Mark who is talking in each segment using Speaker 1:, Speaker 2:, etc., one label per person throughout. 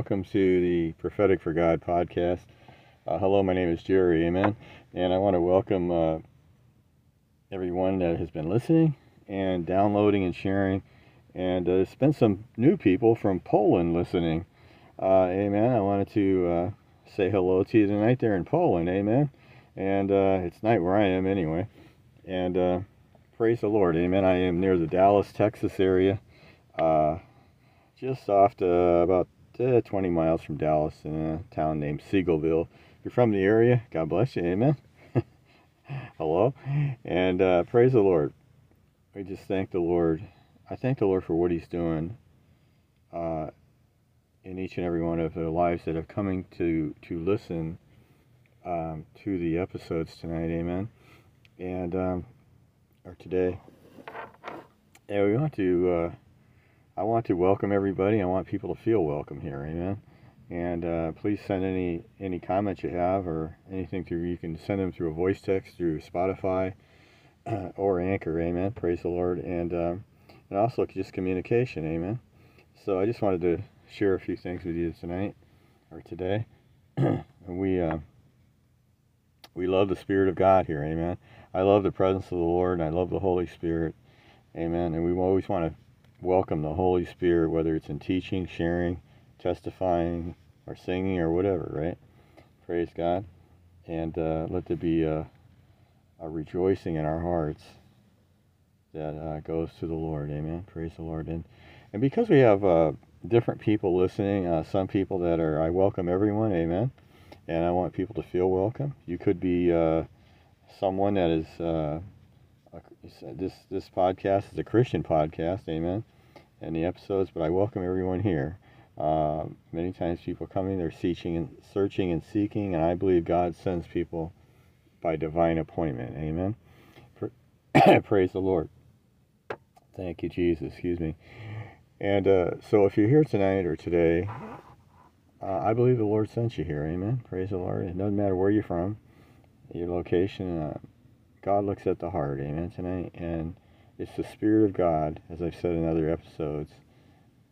Speaker 1: welcome to the Prophetic for God podcast. Uh, hello, my name is Jerry, amen. And I want to welcome uh, everyone that has been listening and downloading and sharing. And uh, there's been some new people from Poland listening, uh, amen. I wanted to uh, say hello to you tonight there in Poland, amen. And uh, it's night where I am anyway. And praise the Lord, amen. I am near the Dallas, Texas area just off to about uh, 20 miles from Dallas in a town named Seagoville. If you're from the area, God bless you. Amen. Hello. And uh, praise the Lord. We just thank the Lord. I thank the Lord for what He's doing uh, in each and every one of the lives that have coming to to listen um, to the episodes tonight. Amen. And um, or today. And we want to uh, I want to welcome everybody. I want people to feel welcome here. Amen. And uh, please send any any comments you have or anything through. You can send them through a voice text through Spotify or Anchor. Amen. Praise the Lord. And um, and also just communication. Amen. So I just wanted to share a few things with you tonight or today. we uh, we love the Spirit of God here. Amen. I love the presence of the Lord. and I love the Holy Spirit. Amen. And we always want to welcome the Holy Spirit, whether it's in teaching, sharing, testifying, or singing, or whatever, right? Praise God. And uh, let there be a, a, rejoicing in our hearts that uh, goes to the Lord. Amen. Praise the Lord. And, and because we have uh, different people listening, uh, some people that are, I welcome everyone. Amen. And I want people to feel welcome. You could be uh, someone that is uh, this this podcast is a Christian podcast, amen, and the episodes. But I welcome everyone here. Uh, many times people coming, they're searching and searching and seeking, and I believe God sends people by divine appointment, amen. Praise the Lord. Thank you, Jesus. Excuse me. And uh, so, if you're here tonight or today, uh, I believe the Lord sent you here. Amen. Praise the Lord. It doesn't matter where you're from, your location. God looks at the heart, amen, tonight. And it's the Spirit of God, as I've said in other episodes,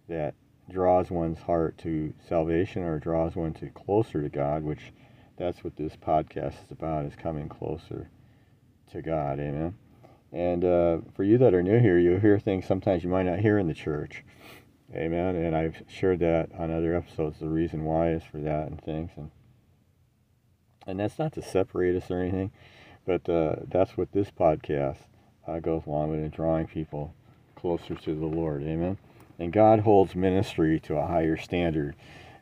Speaker 1: that draws one's heart to salvation or draws one to closer to God, which that's what this podcast is about, is coming closer to God, amen. And uh, for you that are new here, you'll hear things sometimes you might not hear in the church. Amen. And I've shared that on other episodes. The reason why is for that and things. And, and that's not to separate us or anything. But uh, that's what this podcast uh, goes along with, drawing people closer to the Lord. Amen. And God holds ministry to a higher standard.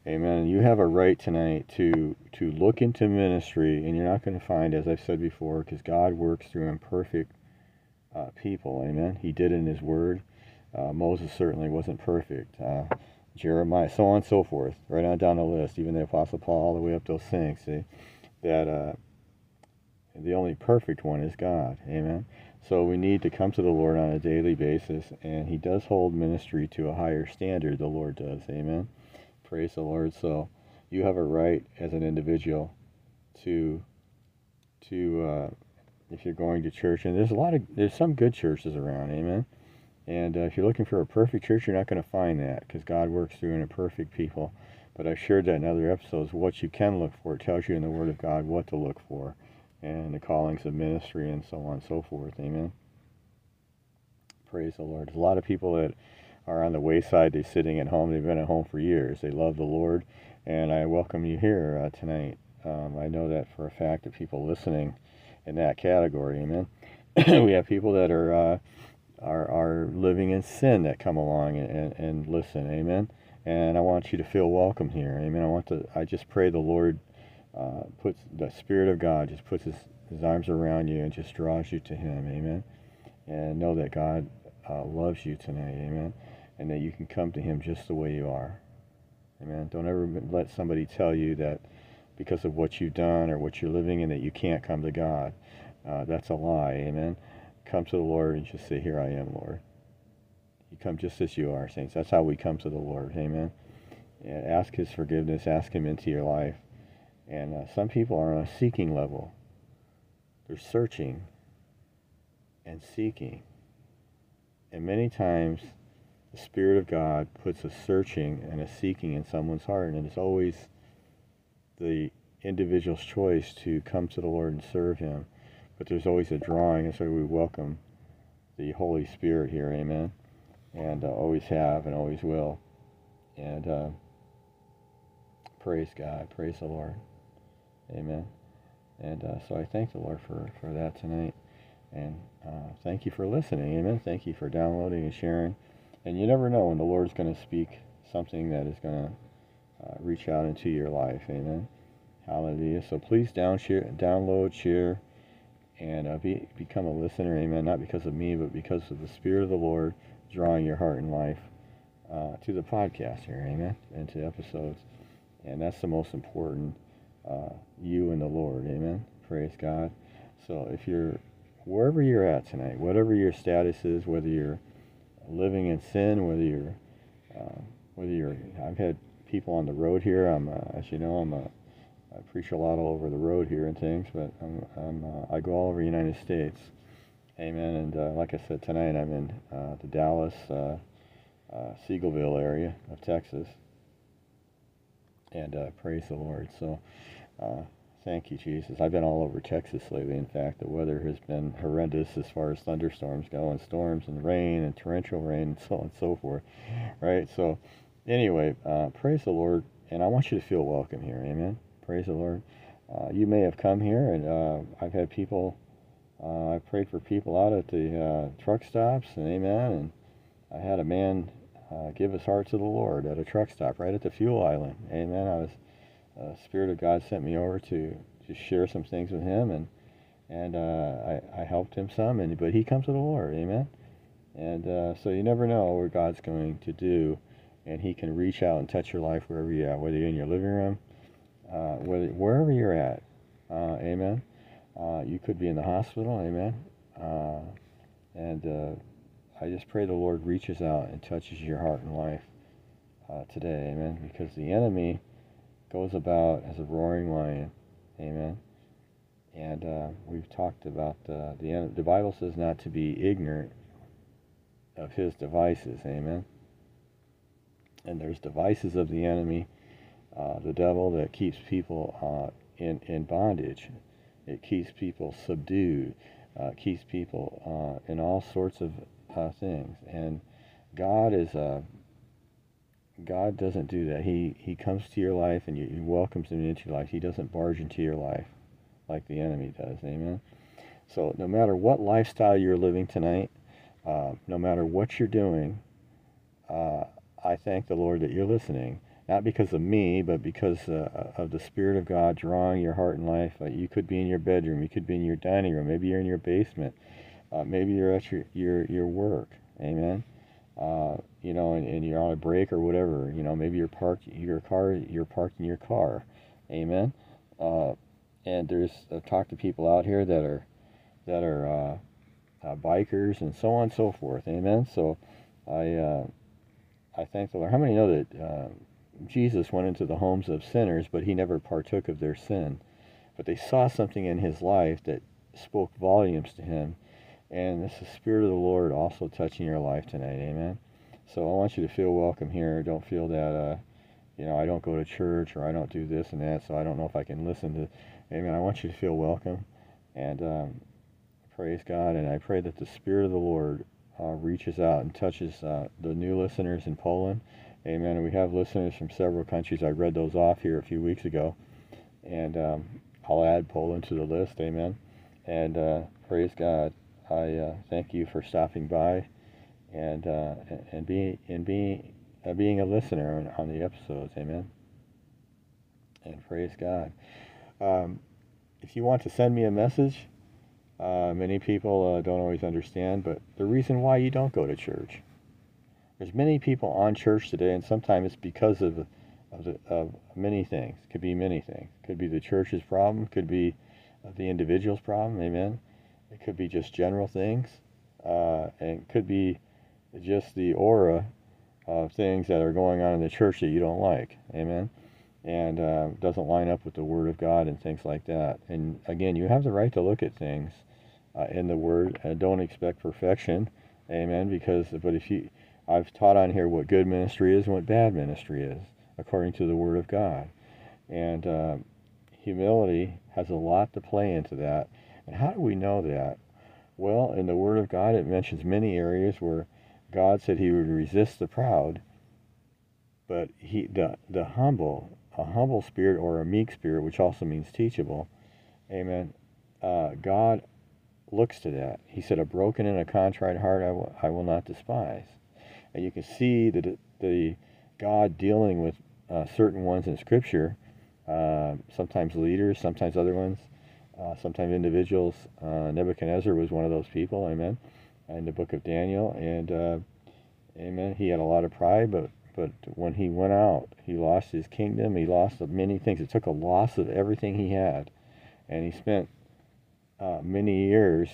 Speaker 1: Amen. You have a right tonight to to look into ministry, and you're not going to find, as I've said before, because God works through imperfect uh, people. Amen. He did in His Word. Uh, Moses certainly wasn't perfect. Uh, Jeremiah, so on and so forth, right on down the list. Even the Apostle Paul, all the way up those things. See, that uh, the only perfect one is God. Amen. So we need to come to the Lord on a daily basis, and He does hold ministry to a higher standard. The Lord does. Amen. Praise the Lord. So you have a right as an individual to to uh, if you're going to church, and there's a lot of there's some good churches around. Amen. And uh, if you're looking for a perfect church, you're not going to find that because God works through imperfect people. But I've shared that in other episodes. What you can look for, it tells you in the Word of God what to look for and the callings of ministry and so on and so forth. Amen. Praise the Lord. There's a lot of people that are on the wayside. They're sitting at home. They've been at home for years. They love the Lord, and I welcome you here uh, tonight. Um, I know that for a fact that people listening in that category. Amen. we have people that are uh, are are living in sin that come along and, and, and listen. Amen. And I want you to feel welcome here. Amen. I want to. I just pray the Lord uh, puts the Spirit of God just puts his, his arms around you and just draws you to Him. Amen. And know that God uh, loves you tonight. Amen. And that you can come to Him just the way you are. Amen. Don't ever let somebody tell you that because of what you've done or what you're living in that you can't come to God. Uh, that's a lie. Amen. Come to the Lord and just say, Here I am, Lord. You come just as you are, saints. That's how we come to the Lord. Amen. And ask His forgiveness. Ask Him into your life. And uh, some people are on a seeking level. They're searching and seeking. And many times, the Spirit of God puts a searching and a seeking in someone's heart, and it's always the individual's choice to come to the Lord and serve Him. But there's always a drawing, and so we welcome the Holy Spirit here, amen, and uh, always have and always will. And uh, praise God, praise the Lord, amen. And uh, so I thank the Lord for, for that tonight. And uh, thank you for listening, amen. Thank you for downloading and sharing. And you never know when the Lord's going to speak something that is going to uh, reach out into your life, amen. Hallelujah. So please down share, download, share, and uh, be, become a listener. Amen. Not because of me, but because of the Spirit of the Lord drawing your heart and life uh, to the podcast here. Amen. And to episodes. And that's the most important. Uh, you and the Lord. Amen. Praise God. So if you're wherever you're at tonight, whatever your status is, whether you're living in sin, whether you're uh, whether you're I've had people on the road here. I'm uh, as you know I'm a I preach a lot all over the road here and things, but I'm, I'm uh, I go all over the United States. Amen. And uh, like I said tonight, I'm in uh, the Dallas, uh, uh, Seagoville area of Texas. And uh, praise the Lord. So thank you, Jesus. I've been all over Texas lately. In fact, the weather has been horrendous as far as thunderstorms go, and storms and rain and torrential rain and so on and so forth. Right. So anyway, praise the Lord. And I want you to feel welcome here. Amen. Praise the Lord. Uh, you may have come here, and uh, I've had people, uh, I prayed for people out at the uh, truck stops, and amen. And I had a man uh, give his heart to the Lord at a truck stop right at the fuel island. Amen. I was, uh, Spirit of God sent me over to, to share some things with him, and and I, I helped him some, and but he comes to the Lord. Amen. And so you never know what God's going to do, and He can reach out and touch your life wherever you're whether you're in your living room uh, whether, wherever you're at. Uh, amen. Uh, you could be in the hospital. Amen. Uh, and uh, I just pray the Lord reaches out and touches your heart and life uh, today. Amen. Because the enemy goes about as a roaring lion. Amen. And we've talked about the the Bible says not to be ignorant of his devices. Amen. And there's devices of the enemy uh, the devil that keeps people uh, in, in bondage. It keeps people subdued, uh, keeps people uh, in all sorts of uh, things. And God is uh, God doesn't do that. He He comes to your life and you, he welcomes him into your life. He doesn't barge into your life like the enemy does. Amen. So no matter what lifestyle you're living tonight, no matter what you're doing, I thank the Lord that you're listening not because of me, but because uh, of the Spirit of God drawing your heart and life. Uh, you could be in your bedroom, you could be in your dining room, maybe you're in your basement, uh, maybe you're at your your, your work. Amen. Uh, you know, and, and, you're on a break or whatever. You know, maybe you're parked your car, you're parking your car. Amen. Uh, and there's I've talked to people out here that are that are uh, bikers and so on and so forth. Amen. So I I thank the Lord. How many know that Jesus went into the homes of sinners, but he never partook of their sin. But they saw something in his life that spoke volumes to him. And it's the Spirit of the Lord also touching your life tonight. Amen. So I want you to feel welcome here. Don't feel that, uh, you know, I don't go to church or I don't do this and that, so I don't know if I can listen to. Amen. I want you to feel welcome. And um, praise God. And I pray that the Spirit of the Lord uh, reaches out and touches uh, the new listeners in Poland Amen. And we have listeners from several countries. I read those off here a few weeks ago. And um, I'll add Poland to the list. Amen. And uh, praise God. I uh, thank you for stopping by and uh, and being and being uh, being a listener on, the episodes. Amen. And praise God. Um, if you want to send me a message, uh, many people uh, don't always understand, but the reason why you don't go to church there's many people on church today, and sometimes it's because of of, the, of many things. Could be many things. Could be the church's problem. Could be the individual's problem. Amen. It could be just general things, uh, and it could be just the aura of things that are going on in the church that you don't like. Amen. And uh, doesn't line up with the Word of God and things like that. And again, you have the right to look at things uh, in the Word and don't expect perfection. Amen. Because, but if you I've taught on here what good ministry is and what bad ministry is, according to the Word of God. And uh, humility has a lot to play into that. And how do we know that? Well, in the Word of God, it mentions many areas where God said He would resist the proud, but He the the humble, a humble spirit or a meek spirit, which also means teachable. Amen. Uh, God looks to that. He said, "A broken and a contrite heart I will, I will not despise." And you can see that the God dealing with uh, certain ones in Scripture, uh, sometimes leaders, sometimes other ones, uh, sometimes individuals. Uh, Nebuchadnezzar was one of those people, amen, in the book of Daniel. And, uh, amen, he had a lot of pride, but, but when he went out, he lost his kingdom, he lost many things. It took a loss of everything he had. And he spent uh, many years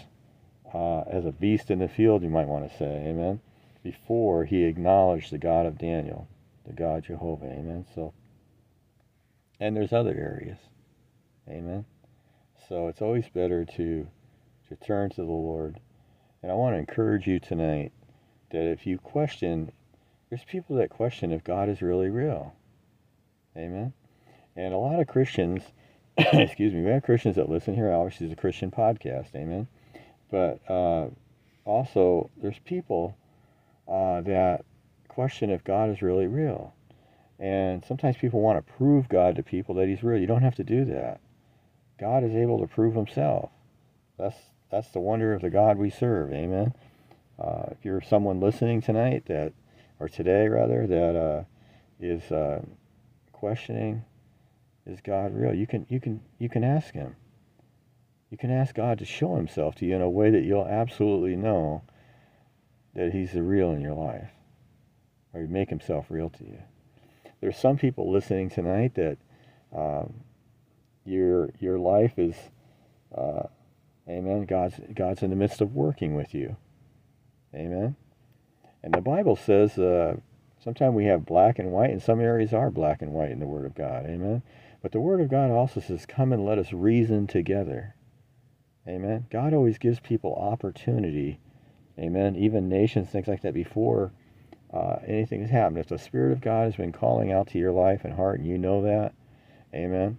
Speaker 1: as a beast in the field, you might want to say, amen before he acknowledged the God of Daniel, the God Jehovah. Amen. So, and there's other areas. Amen. So it's always better to to turn to the Lord. And I want to encourage you tonight that if you question, there's people that question if God is really real. Amen. And a lot of Christians, excuse me, we have Christians that listen here. Obviously, it's a Christian podcast. Amen. But uh, also, there's people uh, that question if God is really real. And sometimes people want to prove God to people that He's real. You don't have to do that. God is able to prove Himself. That's that's the wonder of the God we serve. Amen. Uh, if you're someone listening tonight that, or today rather, that uh, is uh, questioning, is God real? You can you can you can ask Him. You can ask God to show Himself to you in a way that you'll absolutely know that he's the real in your life or make himself real to you. There's some people listening tonight that um, your your life is, uh, amen. God's God's in the midst of working with you, amen. And the Bible says uh, sometimes we have black and white, and some areas are black and white in the Word of God, amen. But the Word of God also says, "Come and let us reason together." Amen. God always gives people opportunity Amen. Even nations, things like that before uh, anything has happened. If the Spirit of God has been calling out to your life and heart and you know that, amen.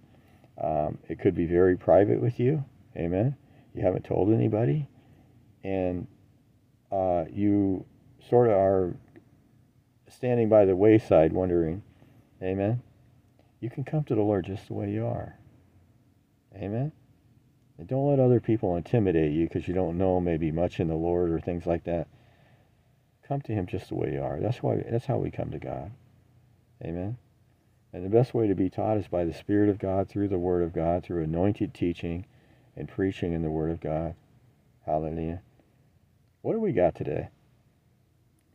Speaker 1: Um, it could be very private with you. Amen. You haven't told anybody. And uh, you sort of are standing by the wayside wondering, amen. You can come to the Lord just the way you are. Amen. And don't let other people intimidate you because you don't know maybe much in the Lord or things like that. Come to Him just the way you are. That's why. That's how we come to God. Amen. And the best way to be taught is by the Spirit of God through the Word of God, through anointed teaching and preaching in the Word of God. Hallelujah. What do we got today?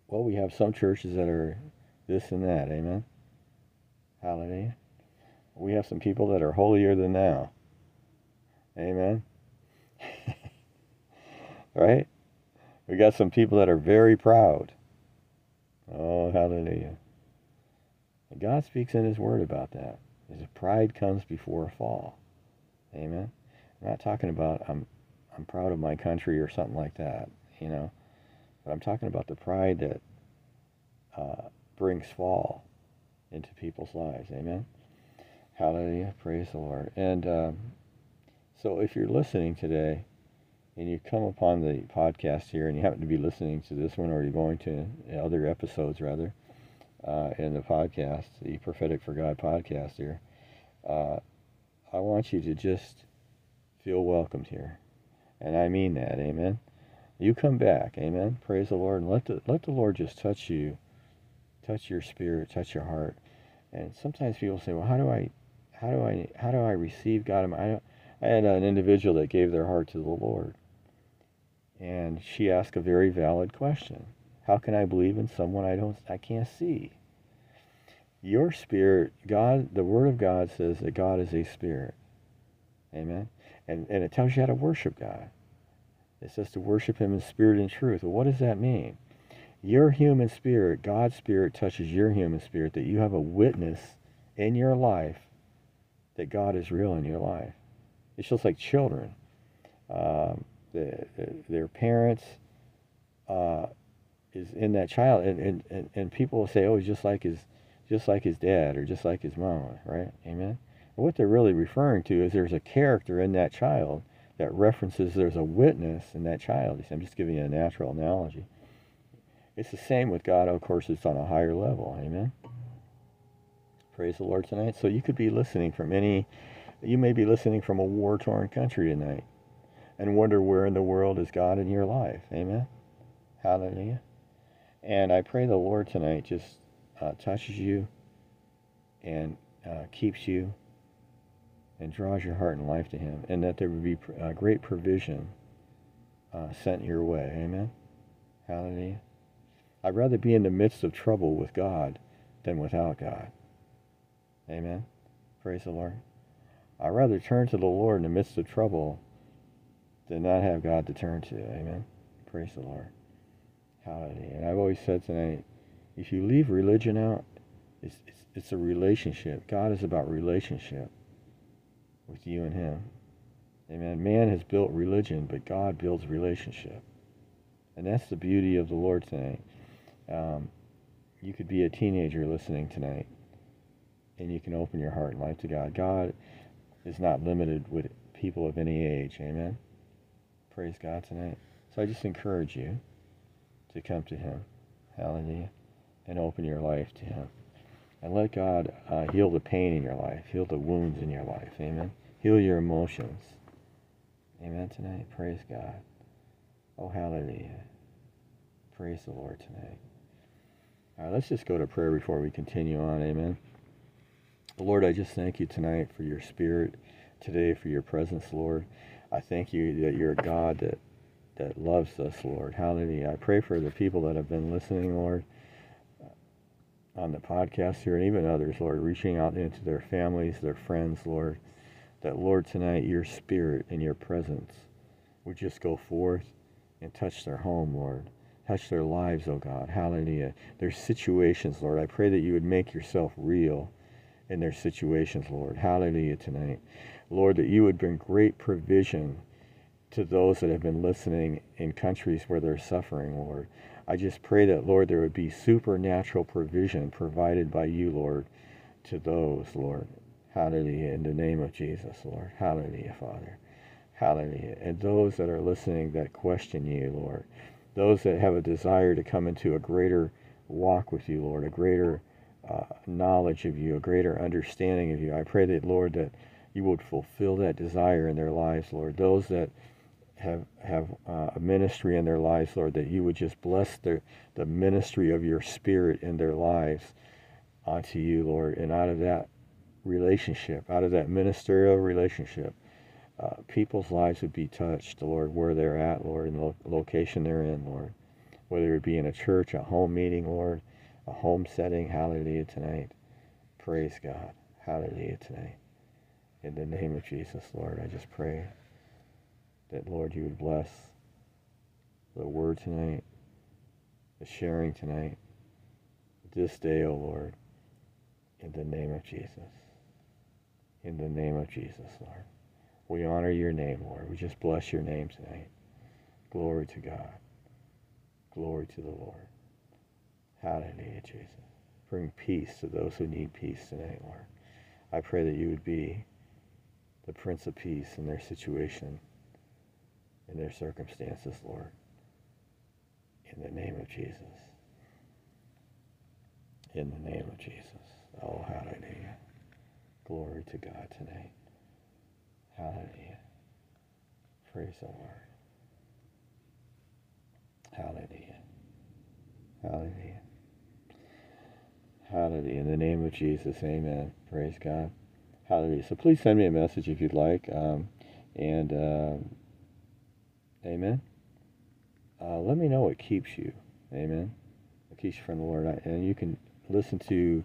Speaker 1: Well, we have some churches that are this and that. Amen. Hallelujah. We have some people that are holier than thou. Amen. right? We got some people that are very proud. Oh, hallelujah. And God speaks in His Word about that. His pride comes before a fall. Amen. I'm not talking about I'm I'm proud of my country or something like that, you know. But I'm talking about the pride that uh, brings fall into people's lives. Amen. Hallelujah. Praise the Lord. And um, so if you're listening today and you come upon the podcast here and you happen to be listening to this one or you're going to other episodes rather uh, in the podcast, the Prophetic for God podcast here, uh, I want you to just feel welcomed here. And I mean that, amen. You come back, amen. Praise the Lord. And let the, let the Lord just touch you, touch your spirit, touch your heart. And sometimes people say, well, how do I, how do I, how do I receive God? I don't, I had an individual that gave their heart to the Lord. And she asked a very valid question. How can I believe in someone I don't I can't see? Your spirit, God, the word of God says that God is a spirit. Amen. And and it tells you how to worship God. It says to worship him in spirit and truth. Well, what does that mean? Your human spirit, God's spirit touches your human spirit, that you have a witness in your life that God is real in your life. It's just like children. Um, the, the, their parents uh, is in that child and, and, and, and people will say oh he's just like his just like his dad or just like his mom right amen and what they're really referring to is there's a character in that child that references there's a witness in that child. I'm just giving you a natural analogy. It's the same with god of course it's on a higher level. Amen? Praise the lord tonight. So you could be listening from any you may be listening from a war-torn country tonight and wonder where in the world is god in your life. Amen? Hallelujah. And I pray the Lord tonight just uh, touches you and uh, keeps you and draws your heart and life to Him, and that there would be a great provision uh, sent your way. Amen. Hallelujah. I'd rather be in the midst of trouble with God than without God. Amen. Praise the Lord. I'd rather turn to the Lord in the midst of trouble than not have God to turn to. Amen. Praise the Lord. Hallelujah. And I've always said tonight, if you leave religion out, it's, it's, it's a relationship. God is about relationship with you and Him. Amen. Man has built religion, but God builds relationship. And that's the beauty of the Lord tonight. Um, you could be a teenager listening tonight, and you can open your heart and life to God. God is not limited with people of any age. Amen. Praise God tonight. So I just encourage you to come to Him. Hallelujah. And open your life to Him. And let God uh, heal the pain in your life, heal the wounds in your life. Amen. Heal your emotions. Amen tonight. Praise God. Oh, hallelujah. Praise the Lord tonight. All right, let's just go to prayer before we continue on. Amen. Lord, I just thank you tonight for your spirit, today for your presence, Lord. I thank you that you're a God that that loves us, Lord. Hallelujah. I pray for the people that have been listening, Lord, on the podcast here and even others, Lord, reaching out into their families, their friends, Lord, that, Lord, tonight your spirit and your presence would just go forth and touch their home, Lord. Touch their lives, oh God. Hallelujah. Their situations, Lord. I pray that you would make yourself real in their situations, Lord. Hallelujah tonight. Lord, that you would bring great provision to those that have been listening in countries where they're suffering, Lord. I just pray that, Lord, there would be supernatural provision provided by you, Lord, to those, Lord. Hallelujah. In the name of Jesus, Lord. Hallelujah, Father. Hallelujah. And those that are listening that question you, Lord. Those that have a desire to come into a greater walk with you, Lord, a greater uh, knowledge of you, a greater understanding of you. I pray that, Lord, that you would fulfill that desire in their lives, Lord. Those that have have uh, a ministry in their lives, Lord, that you would just bless the the ministry of your Spirit in their lives onto you, Lord, and out of that relationship, out of that ministerial relationship, uh, people's lives would be touched, Lord, where they're at, Lord, in the lo- location they're in, Lord, whether it be in a church, a home meeting, Lord, a home setting, hallelujah tonight. Praise God, hallelujah tonight. In the name of Jesus, Lord, I just pray that, Lord, you would bless the word tonight, the sharing tonight, this day, O oh Lord, in the name of Jesus. In the name of Jesus, Lord. We honor your name, Lord. We just bless your name tonight. Glory to God. Glory to the Lord. Hallelujah, Jesus. Bring peace to those who need peace tonight, Lord. I pray that you would be the Prince of Peace in their situation in their circumstances, Lord. In the name of Jesus. In the name of Jesus. Oh, hallelujah. Glory to God tonight. Hallelujah. Praise the Lord. Hallelujah. Hallelujah. Hallelujah. In the name of Jesus, amen. Praise God. Hallelujah. So please send me a message if you'd like. Um, and um, Amen. Uh, let me know what keeps you. Amen. What keeps you from the Lord. And you can listen to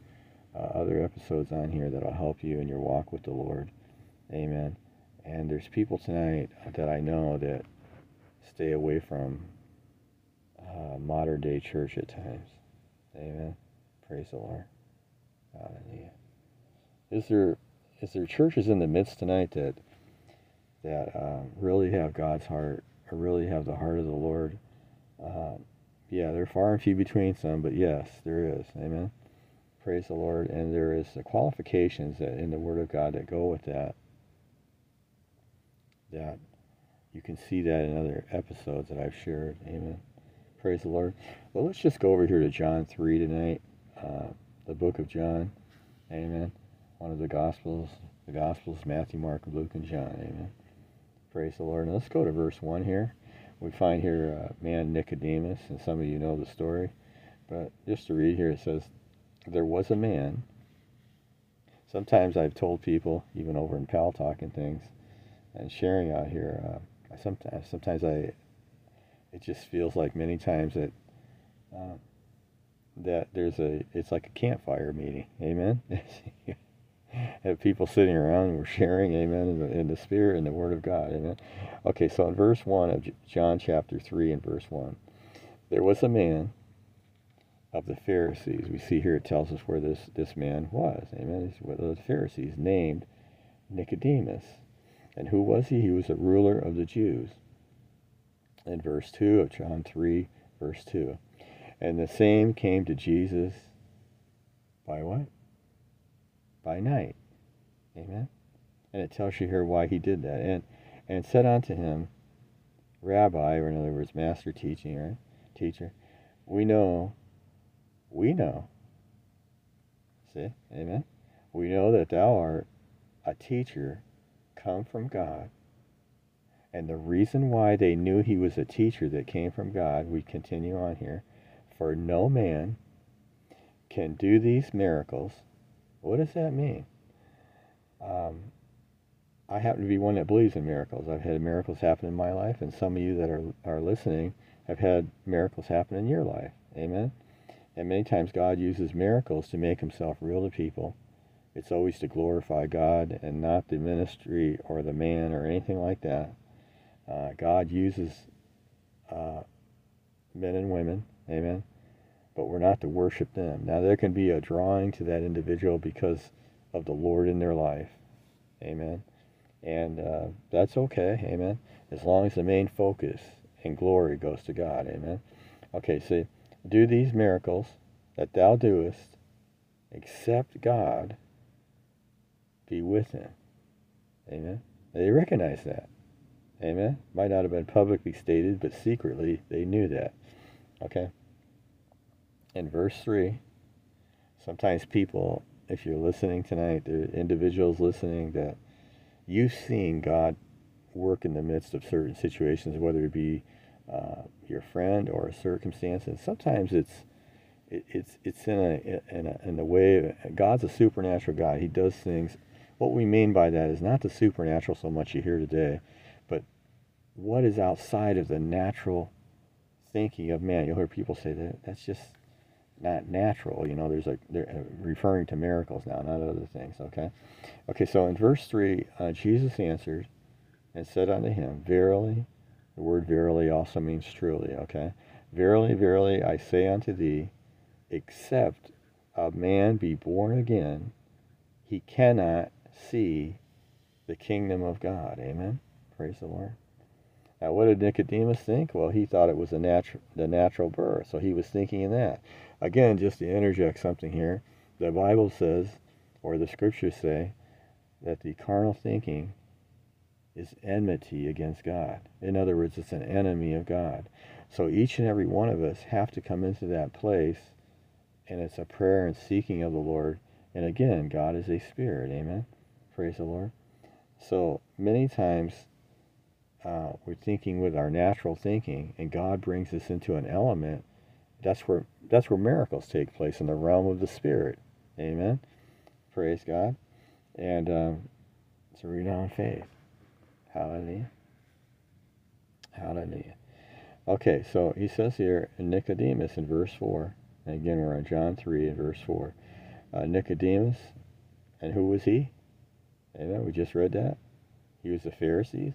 Speaker 1: uh, other episodes on here that'll help you in your walk with the Lord. Amen. And there's people tonight that I know that stay away from uh, modern day church at times. Amen. Praise the Lord. Hallelujah. Is there is there churches in the midst tonight that that uh, really have God's heart or really have the heart of the Lord, uh, yeah, they're far and few between some, but yes, there is. Amen. Praise the Lord. And there is the qualifications that in the Word of God that go with that. That you can see that in other episodes that I've shared. Amen. Praise the Lord. Well, let's just go over here to John 3 tonight. Uh, the book of John. Amen. One of the Gospels. The Gospels, Matthew, Mark, Luke, and John. Amen. Praise the Lord. Now let's go to verse 1 here we find here uh, man Nicodemus, and some of you know the story, but just to read here, it says, There was a man. Sometimes I've told people, even over in Pal Talk and things, and sharing out here, uh, sometimes, sometimes I, it just feels like many times that, uh, that there's a, it's like a campfire meeting. Amen. have people sitting around and we're sharing, amen, in the, in the Spirit and the Word of God, amen. Okay, so in verse 1 of John chapter 3 and verse 1, there was a man of the Pharisees. We see here it tells us where this, this man was, amen. He's one of the Pharisees, named Nicodemus. And who was he? He was a ruler of the Jews. In verse 2 of John 3, verse 2. And the same came to Jesus by what? by night. Amen. And it tells you here why he did that. And and said unto him, Rabbi, or in other words, master teaching, right? Teacher, we know, we know. See? Amen. We know that thou art a teacher come from God. And the reason why they knew he was a teacher that came from God, we continue on here, for no man can do these miracles what does that mean? Um, I happen to be one that believes in miracles. I've had miracles happen in my life, and some of you that are, are listening have had miracles happen in your life. Amen? And many times God uses miracles to make himself real to people. It's always to glorify God and not the ministry or the man or anything like that. Uh, God uses uh, men and women, amen, but we're not to worship them. Now, there can be a drawing to that individual because of the Lord in their life. Amen. And uh, that's okay. Amen. As long as the main focus and glory goes to God. Amen. Okay, see, do these miracles that thou doest, except God be with him. Amen. They recognize that. Amen. Might not have been publicly stated, but secretly they knew that. Okay in verse 3, sometimes people, if you're listening tonight, there are individuals listening that you've seen God work in the midst of certain situations, whether it be uh, your friend or a circumstance, and sometimes it's it, it's it's in a in a in the way God's a supernatural God. He does things. What we mean by that is not the supernatural so much you hear today, but what is outside of the natural thinking of man. You'll hear people say that that's just not natural. You know, there's a they're uh, referring to miracles now, not other things. Okay, okay. So in verse three, uh, Jesus answered and said unto him, Verily, the word verily also means truly. Okay, verily, verily, I say unto thee, except a man be born again, he cannot see the kingdom of God. Amen. Praise the Lord. Now, what did Nicodemus think? Well, he thought it was a natural, the natural birth, so he was thinking in that. Again, just to interject something here, the Bible says, or the scriptures say, that the carnal thinking is enmity against God. In other words, it's an enemy of God. So each and every one of us have to come into that place, and it's a prayer and seeking of the Lord. And again, God is a spirit. Amen. Praise the Lord. So many times uh, we're thinking with our natural thinking, and God brings us into an element that's where that's where miracles take place in the realm of the spirit. Amen. Praise God. And um, to read on faith. Hallelujah. Hallelujah. Okay, so he says here Nicodemus in verse 4, and again we're on John 3 in verse 4. Uh, Nicodemus, and who was he? Amen. We just read that. He was a Pharisee,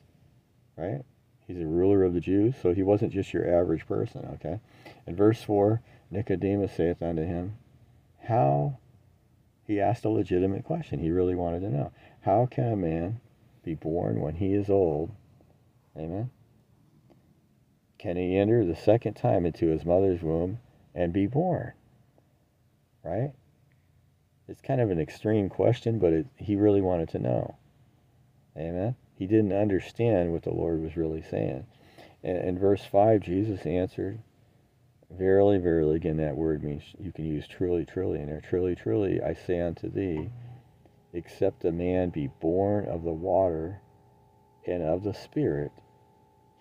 Speaker 1: right? He's a ruler of the Jews, so he wasn't just your average person, okay? In verse 4, Nicodemus saith unto him, How, he asked a legitimate question. He really wanted to know. How can a man be born when he is old? Amen. can he enter the second time into his mother's womb and be born? Right? It's kind of an extreme question, but it, he really wanted to know. Amen. He didn't understand what the Lord was really saying. And in verse 5, Jesus answered, Verily, verily, again, that word means you can use truly, truly in there. Truly, truly, I say unto thee, except a man be born of the water and of the Spirit,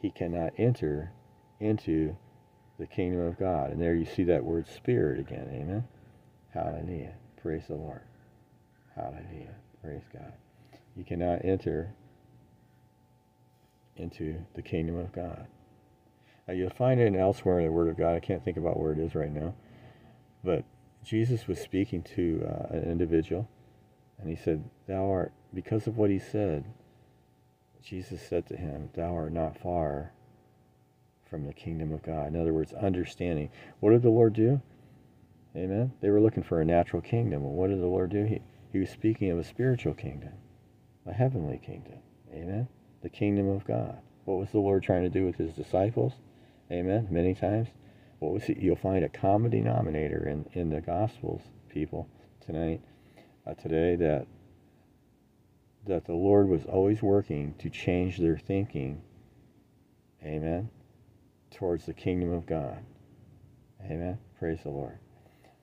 Speaker 1: he cannot enter into the kingdom of God. And there you see that word spirit again. Amen. Hallelujah. Praise the Lord. Hallelujah. Praise God. You cannot enter into the kingdom of God. Now you'll find it elsewhere in the Word of God. I can't think about where it is right now. But Jesus was speaking to uh, an individual, and he said, Thou art, because of what he said, Jesus said to him, Thou art not far from the kingdom of God. In other words, understanding. What did the Lord do? Amen. They were looking for a natural kingdom. Well, what did the Lord do? He, he was speaking of a spiritual kingdom, a heavenly kingdom. Amen. The kingdom of God. What was the Lord trying to do with his disciples? Amen. Many times. What was it? You'll find a common denominator in, in the Gospels, people, tonight, uh, today, that that the Lord was always working to change their thinking. Amen towards the kingdom of God. Amen. Praise the Lord.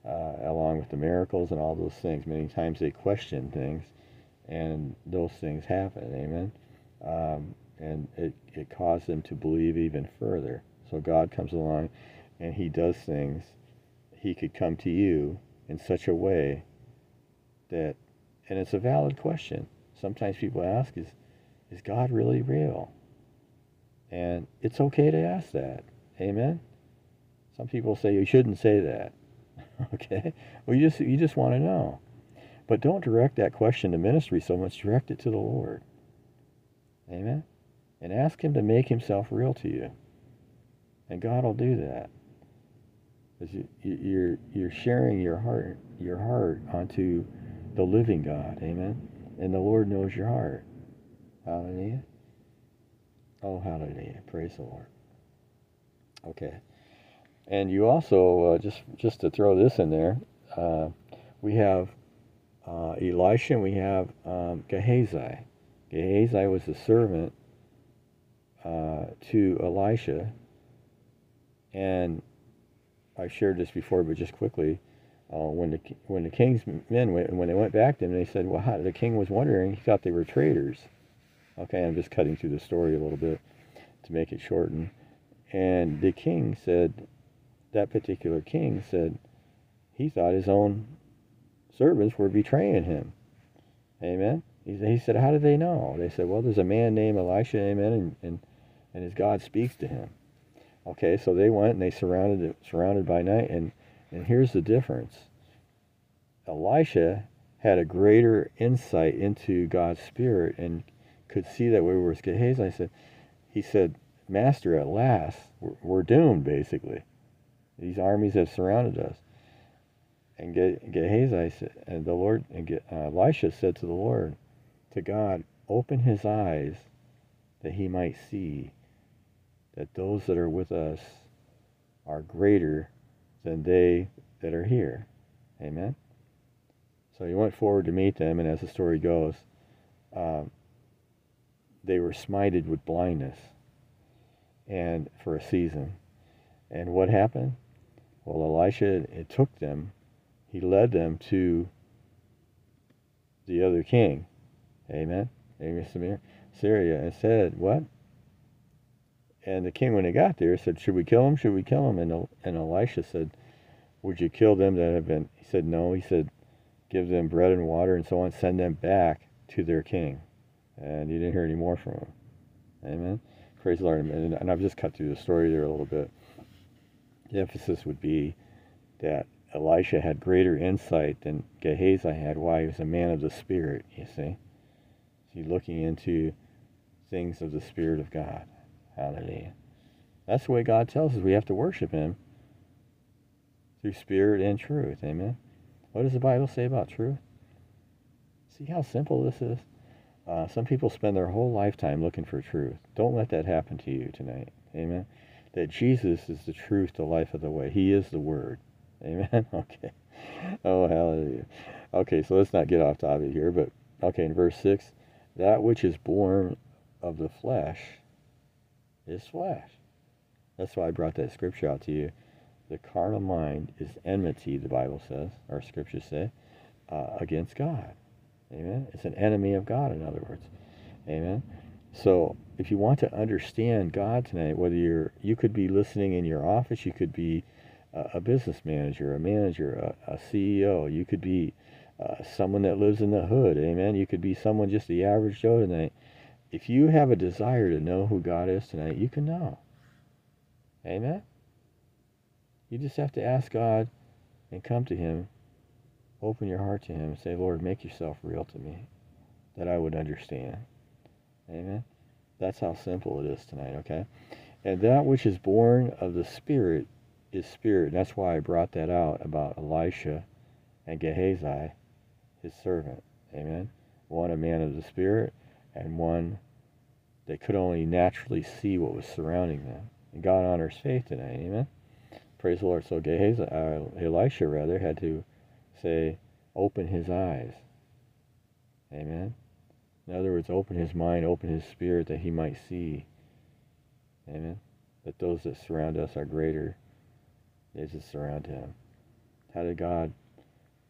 Speaker 1: Uh, along with the miracles and all those things, many times they question things, and those things happen. Amen. Um, and it, it caused them to believe even further. So God comes along and He does things. He could come to you in such a way that, and it's a valid question. Sometimes people ask, is, is God really real? And it's okay to ask that. Amen. Some people say you shouldn't say that. okay? Well, you just you just want to know. But don't direct that question to ministry so much. Direct it to the Lord. Amen. And ask him to make himself real to you. And God will do that. Because you, you're you're sharing your heart your heart onto the living God. Amen. And the Lord knows your heart. Hallelujah. Oh, hallelujah. Praise the Lord. Okay. And you also, uh, just, just to throw this in there, uh, we have uh, Elisha and we have um, Gehazi. Gehazi was the servant uh, to Elisha. And I shared this before, but just quickly. Uh, when the when the king's men went, when they went back to him, they said, "Well, the king was wondering. He thought they were traitors." Okay, I'm just cutting through the story a little bit to make it shorten. And the king said, that particular king said, he thought his own servants were betraying him. Amen. He, said, how did they know? They said, well, there's a man named Elisha, amen, and, and, and his God speaks to him. Okay, so they went and they surrounded it, surrounded by night, and, and here's the difference. Elisha had a greater insight into God's spirit and could see that we were Gehazi. I said, he said, Master, at last, we're, we're doomed, basically. These armies have surrounded us. And Gehazi said, and the Lord, and uh, Elisha said to the Lord, to God, open his eyes that he might see that those that are with us are greater than they that are here. Amen. So he went forward to meet them, and as the story goes, um, they were smited with blindness and for a season. And what happened? Well, Elisha it took them, he led them to the other king. Amen. Amen Syria and said, What? And the king, when he got there, said, Should we kill him? Should we kill him? And, and Elisha said, Would you kill them that have been? He said, No. He said, Give them bread and water and so on. Send them back to their king and you didn't hear any more from him. Amen. Praise the Lord. And, and I've just cut through the story there a little bit. The emphasis would be that Elisha had greater insight than Gehazi had. Why? He was a man of the Spirit, you see. He's looking into things of the Spirit of God. Hallelujah. That's the way God tells us we have to worship Him through spirit and truth. Amen. What does the Bible say about truth? See how simple this is? Uh, some people spend their whole lifetime looking for truth. Don't let that happen to you tonight. Amen. that Jesus is the truth, the life of the way. He is the Word. Amen. Okay. Oh, hallelujah. Okay, so let's not get off topic here, but okay, in verse 6, that which is born of the flesh is flesh. That's why I brought that scripture out to you. The carnal mind is enmity, the Bible says, or scriptures say, uh, against God. Amen. It's an enemy of God, in other words. Amen. So if you want to understand God tonight, whether you're you could be listening in your office, you could be a, a business manager, a manager, a, a CEO, you could be uh, someone that lives in the hood. Amen. You could be someone just the average Joe tonight. If you have a desire to know who God is tonight, you can know. Amen. You just have to ask God and come to Him. Open your heart to Him and say, Lord, make yourself real to me that I would understand. Amen. That's how simple it is tonight, okay? And that which is born of the Spirit is spirit. And that's why I brought that out about Elisha and Gehazi, his servant. Amen. One a man of the Spirit, and one that could only naturally see what was surrounding them. And God honors faith tonight. Amen. Praise the Lord. So Gehazi, uh, Elisha rather had to say, open his eyes. Amen. In other words, open his mind, open his spirit that he might see. Amen. That those that surround us are greater as that surround him. How did God,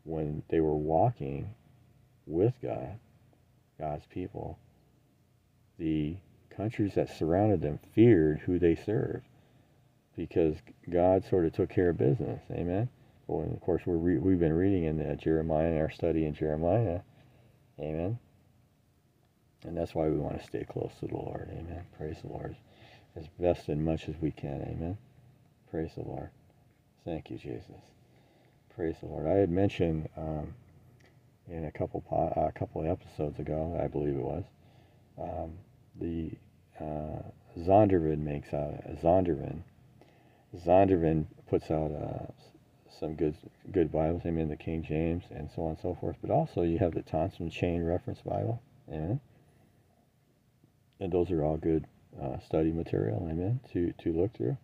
Speaker 1: when they were walking with God, God's people, the countries that surrounded them feared who they served because God sort of took care of business. Amen. Well, of course, re- we've been reading in uh, Jeremiah in our study in Jeremiah. Amen. And that's why we want to stay close to the Lord. Amen. Praise the Lord. As best and much as we can. Amen. Praise the Lord. Thank you, Jesus. Praise the Lord. I had mentioned um, in a couple po- a couple episodes ago, I believe it was, um, the uh, Zondervan makes out Zondervan. Zondervan puts out uh, some good good Bibles. I mean the King James and so on and so forth. But also you have the Thompson Chain Reference Bible. Amen. And those are all good uh, study material. Amen. To to look through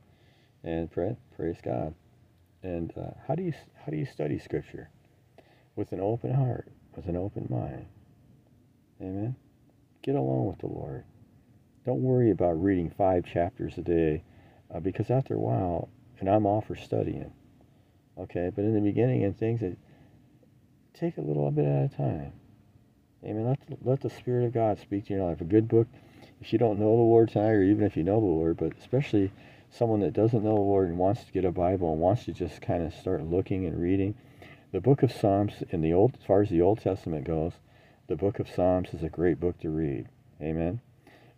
Speaker 1: and pray. Praise God. And uh, how do you how do you study Scripture? With an open heart, with an open mind. Amen. Get along with the Lord. Don't worry about reading five chapters a day, uh, because after a while, and I'm all for studying. Okay, but in the beginning and things, that take a little bit at a time. Amen. Let the, let the Spirit of God speak to your life. A good book, if you don't know the Lord tonight, or even if you know the Lord, but especially someone that doesn't know the Lord and wants to get a Bible and wants to just kind of start looking and reading, the book of Psalms in the old, as far as the Old Testament goes, the book of Psalms is a great book to read. Amen.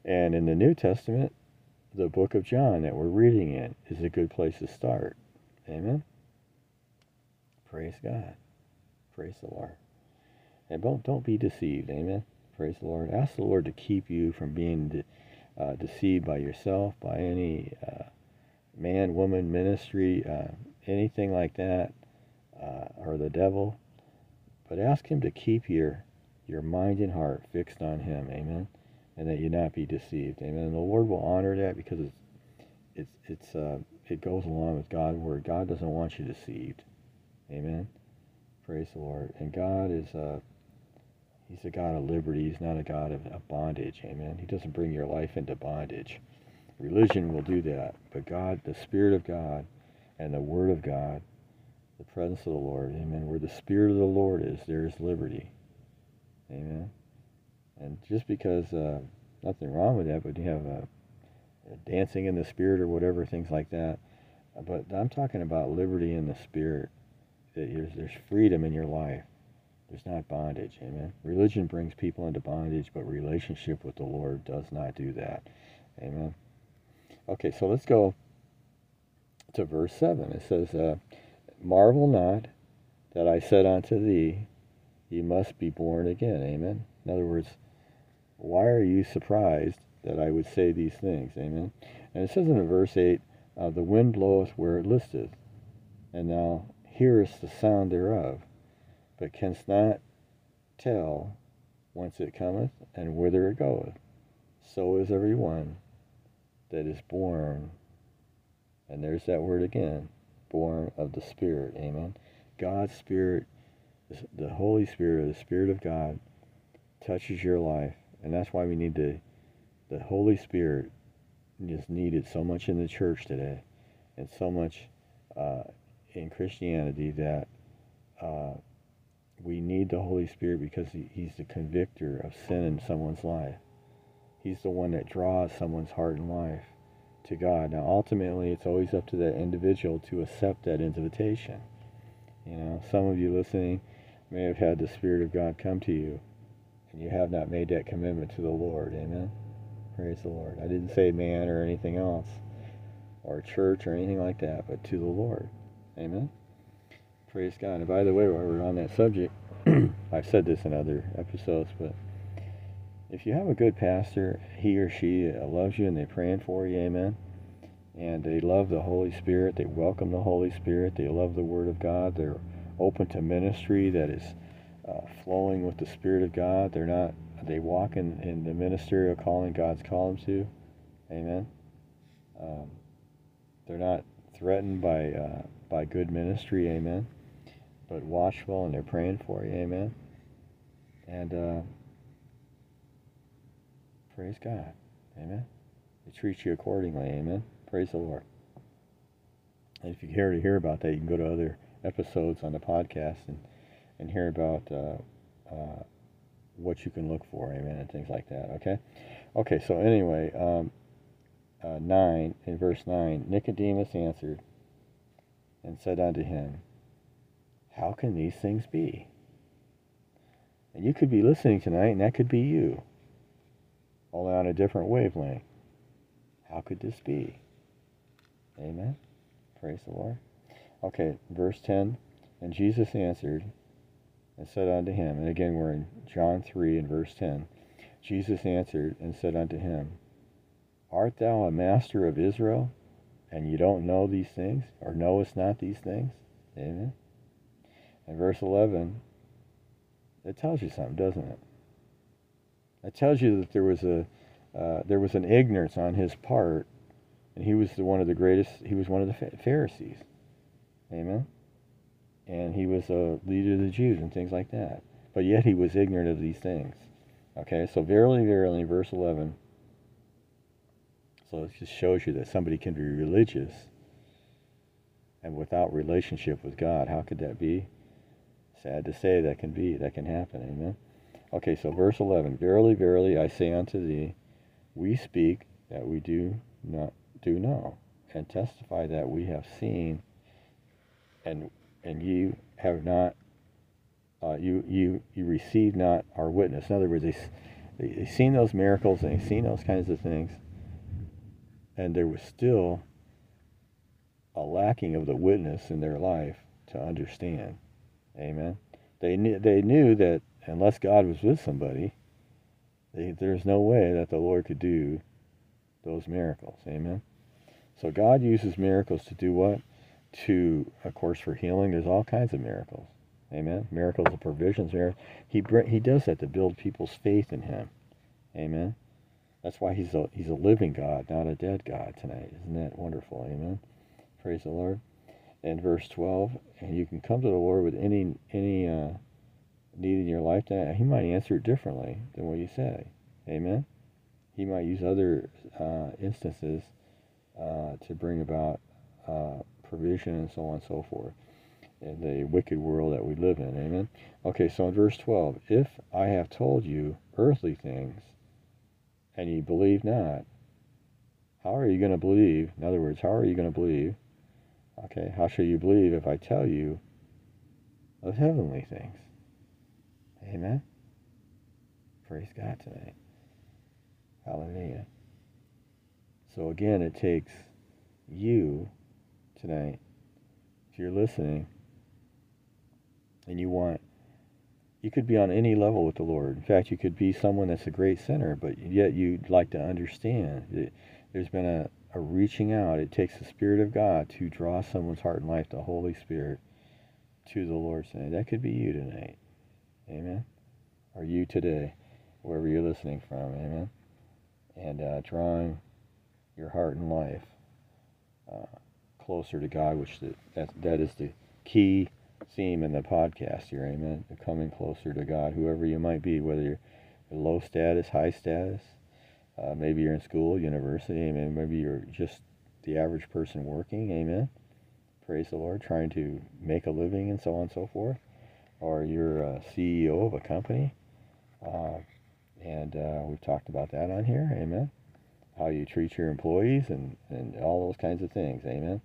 Speaker 1: And in the New Testament, the book of John that we're reading in is a good place to start. Amen. Praise God. Praise the Lord. And don't don't be deceived. Amen. Praise the Lord. Ask the Lord to keep you from being de- uh, deceived by yourself, by any uh, man, woman, ministry, uh, anything like that, uh, or the devil. But ask Him to keep your your mind and heart fixed on Him. Amen. And that you not be deceived. Amen. And the Lord will honor that because it's it's it's uh, it goes along with God's word. God doesn't want you deceived. Amen. Praise the Lord. And God is uh, He's a God of liberty. He's not a God of, of bondage. Amen. He doesn't bring your life into bondage. Religion will do that, but God, the Spirit of God, and the Word of God, the presence of the Lord. Amen. Where the Spirit of the Lord is, there is liberty. Amen. And just because uh, nothing wrong with that, but you have a, a dancing in the Spirit or whatever, things like that. But I'm talking about liberty in the Spirit. That there's, there's freedom in your life. There's not bondage. Amen. Religion brings people into bondage, but relationship with the Lord does not do that. Amen. Okay, so let's go to verse 7. It says, uh, Marvel not that I said unto thee, Ye must be born again. Amen. In other words, why are you surprised that I would say these things? Amen. And it says in verse 8, uh, The wind bloweth where it listeth, and thou hearest the sound thereof, but canst not tell whence it cometh and whither it goeth. So is every one that is born And there's that word again, born of the Spirit. Amen. God's Spirit, the Holy Spirit, the Spirit of God, touches your life. And that's why we need to, the Holy Spirit is needed so much in the church today and so much uh, in Christianity that uh, we need the Holy Spirit because he, He's the convictor of sin in someone's life. He's the one that draws someone's heart and life to God. Now, ultimately, it's always up to that individual to accept that invitation. You know, some of you listening may have had the Spirit of God come to you, and you have not made that commitment to the Lord. Amen. Praise the Lord. I didn't say man or anything else, or church or anything like that, but to the Lord. Amen. Praise God. And by the way, while we're on that subject, I've said this in other episodes, but if you have a good pastor, he or she uh, loves you and they're praying for you, amen. And they love the Holy Spirit, they welcome the Holy Spirit, they love the Word of God, they're open to ministry that is uh, flowing with the Spirit of God. They're not, they walk in, in the ministerial calling God's called them to, amen. Um, they're not threatened by uh, by good ministry, amen. But watchful and they're praying for you, amen. And uh, Praise God. Amen. They treat you accordingly. Amen. Praise the Lord. And if you care to hear about that, you can go to other episodes on the podcast and, and hear about uh, uh, what you can look for. Amen. And things like that. Okay. Okay. So anyway, um, uh, 9, in verse 9, Nicodemus answered and said unto him, How can these things be? And you could be listening tonight, and that could be you only on a different wavelength. How could this be? Amen. Praise the Lord. Okay, verse 10. And Jesus answered and said unto him, and again we're in John 3 and verse 10. Jesus answered and said unto him, Art thou a master of Israel, and you don't know these things, or knowest not these things? Amen. And verse 11, it tells you something, doesn't it? It tells you that there was a uh, there was an ignorance on his part, and he was the, one of the greatest. He was one of the Pharisees, amen. And he was a leader of the Jews and things like that. But yet he was ignorant of these things. Okay, so verily, verily, verse eleven. So it just shows you that somebody can be religious and without relationship with God. How could that be? Sad to say that can be, that can happen. Amen. Okay, so verse 11 Verily, verily, I say unto thee, we speak that we do not do know, and testify that we have seen, and and you have not, uh, you you you receive not our witness. In other words, they they seen those miracles and they seen those kinds of things, and there was still a lacking of the witness in their life to understand. Amen. They knew they knew that unless God was with somebody, they, there's no way that the Lord could do those miracles. Amen. So God uses miracles to do what? To, A course, for healing. There's all kinds of miracles. Amen. Miracles of provisions. He he does that to build people's faith in Him. Amen. That's why He's a He's a living God, not a dead God tonight. Isn't that wonderful? Amen. Praise the Lord. And verse 12, and you can come to the Lord with any any uh, need in your life, that he might answer it differently than what you say. Amen? He might use other uh, instances uh, to bring about uh, provision and so on and so forth in the wicked world that we live in. Amen? Okay, so in verse 12, if I have told you earthly things and you believe not, how are you going to believe? In other words, how are you going to believe? Okay, how shall you believe if I tell you of heavenly things? Amen. Praise God tonight. Hallelujah. So again, it takes you tonight, if you're listening, and you want, you could be on any level with the Lord. In fact, you could be someone that's a great sinner, but yet you'd like to understand. That there's been a, a reaching out. It takes the Spirit of God to draw someone's heart and life, the Holy Spirit, to the Lord tonight. That could be you tonight. Amen. Or you today, wherever you're listening from. Amen. And uh, drawing your heart and life uh, closer to God, which the, that, that is the key theme in the podcast here, amen. Coming closer to God, whoever you might be, whether you're low status, high status, uh, maybe you're in school, university, amen. Maybe you're just the average person working, amen. Praise the Lord, trying to make a living and so on and so forth. Or you're a CEO of a company. Uh, and uh, we've talked about that on here, amen. How you treat your employees and, and all those kinds of things, amen.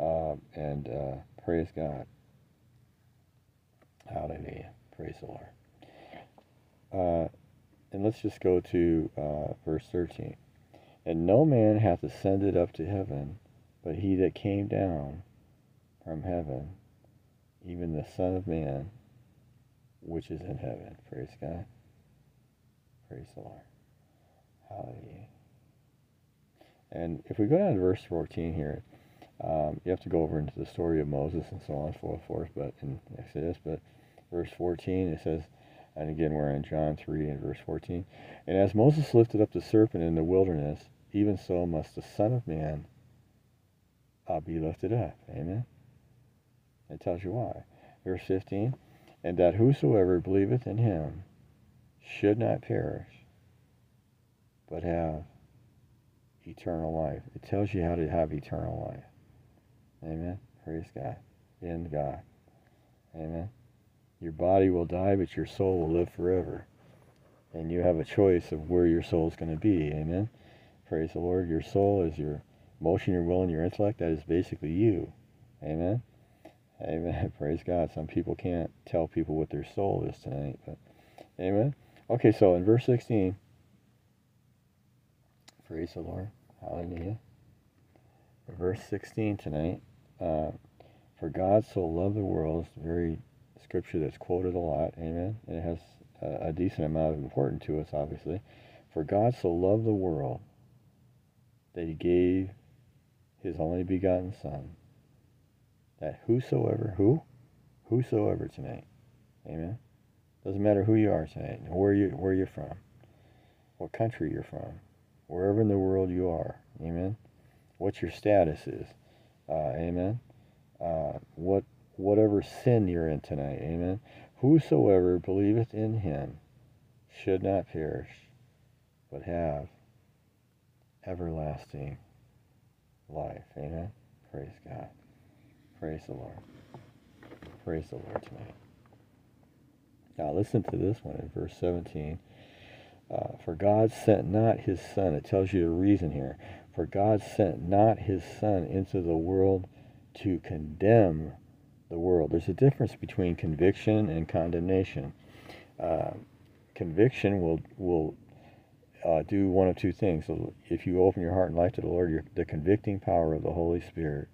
Speaker 1: Uh, and uh, praise God. Hallelujah. Praise the Lord. Uh, and let's just go to uh, verse 13. And no man hath ascended up to heaven, but he that came down from heaven, even the Son of Man, which is in heaven. Praise God. Praise the Lord. Hallelujah. And if we go down to verse 14 here, um, you have to go over into the story of Moses and so on and so forth, but in Exodus, but verse 14 it says, and again we're in John 3 and verse 14, and as Moses lifted up the serpent in the wilderness, even so must the Son of Man uh, be lifted up. Amen. It tells you why. Verse 15, and that whosoever believeth in him should not perish, but have eternal life. It tells you how to have eternal life. Amen. Praise God. In God. Amen. Your body will die, but your soul will live forever. And you have a choice of where your soul is going to be. Amen. Praise the Lord. Your soul is your emotion, your will, and your intellect. That is basically you. Amen. Amen. Praise God. Some people can't tell people what their soul is tonight, but Amen. Okay, so in verse 16, praise the Lord. Hallelujah. Verse 16 tonight. Uh, For God so loved the world, it's a very scripture that's quoted a lot. Amen. And it has a, a decent amount of importance to us, obviously. For God so loved the world that he gave his only begotten Son, that whosoever, who? Whosoever tonight. Amen. Doesn't matter who you are tonight, where you where you're from, what country you're from, wherever in the world you are. Amen. What your status is. Uh, amen. Uh, what whatever sin you're in tonight. Amen. Whosoever believeth in him should not perish, but have everlasting life. Amen. Praise God. Praise the Lord. Praise the Lord tonight. Now listen to this one in verse 17. Uh, for God sent not his Son. It tells you the reason here. For God sent not his Son into the world to condemn the world. There's a difference between conviction and condemnation. Uh, conviction will will uh, do one of two things. So if you open your heart and life to the Lord, the convicting power of the Holy Spirit,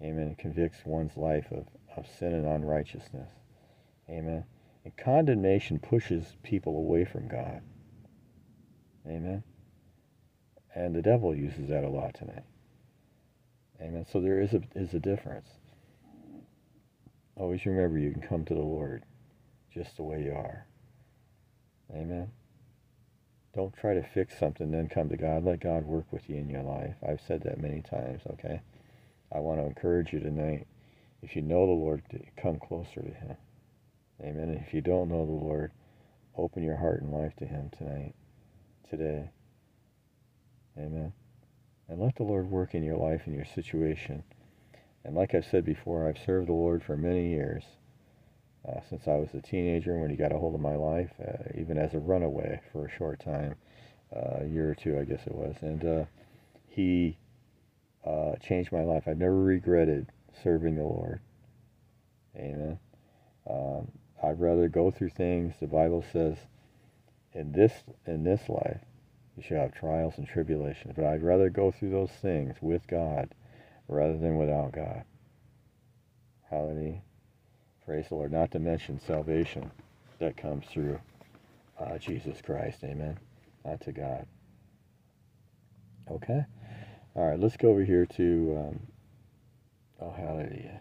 Speaker 1: amen, convicts one's life of, of sin and unrighteousness. Amen. And condemnation pushes people away from God. Amen. And the devil uses that a lot tonight. Amen. So there is a, is a difference. Always remember you can come to the Lord just the way you are. Amen. Don't try to fix something, then come to God. Let God work with you in your life. I've said that many times, okay? I want to encourage you tonight. If you know the Lord, come closer to Him. Amen. And if you don't know the Lord, open your heart and life to Him tonight, today. Amen. And let the Lord work in your life and your situation. And like I've said before, I've served the Lord for many years. Uh, since I was a teenager when he got a hold of my life, uh, even as a runaway for a short time, uh, a year or two, I guess it was. And uh, he uh, changed my life. I've never regretted serving the Lord. Amen. Um, I'd rather go through things. The Bible says, in this in this life, you shall have trials and tribulations. But I'd rather go through those things with God rather than without God. Hallelujah. Praise the Lord. Not to mention salvation that comes through uh, Jesus Christ. Amen. Not to God. Okay. All right. Let's go over here to. Um, oh, hallelujah.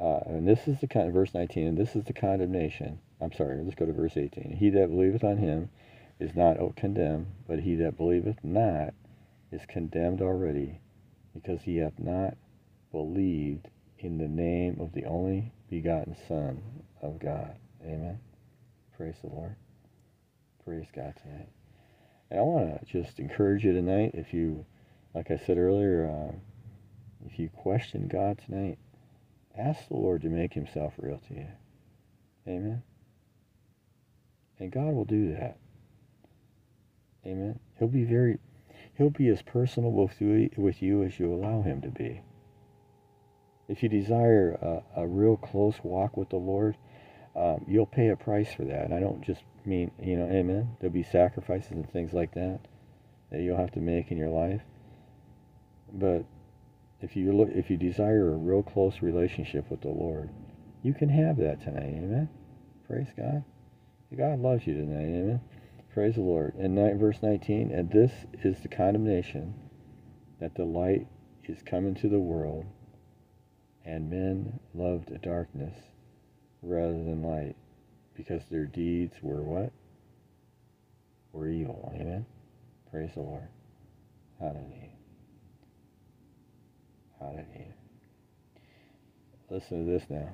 Speaker 1: Uh, and this is the kind of verse 19, and this is the condemnation. I'm sorry, let's go to verse 18. He that believeth on him is not condemned, but he that believeth not is condemned already because he hath not believed in the name of the only begotten Son of God. Amen. Praise the Lord. Praise God tonight. And I want to just encourage you tonight, if you, like I said earlier, uh, if you question God tonight, ask the Lord to make himself real to you. Amen. And God will do that. Amen. He'll be very, he'll be as personal with you, with you as you allow him to be. If you desire a, a real close walk with the Lord, um, you'll pay a price for that. And I don't just mean, you know, amen. There'll be sacrifices and things like that that you'll have to make in your life. But if you look, if you desire a real close relationship with the Lord, you can have that tonight. Amen. Praise God. God loves you tonight. Amen. Praise the Lord. And verse 19, and this is the condemnation that the light is come into the world, and men loved darkness rather than light, because their deeds were what? Were evil. Amen. Praise the Lord. Hallelujah. Hallelujah. Listen to this now.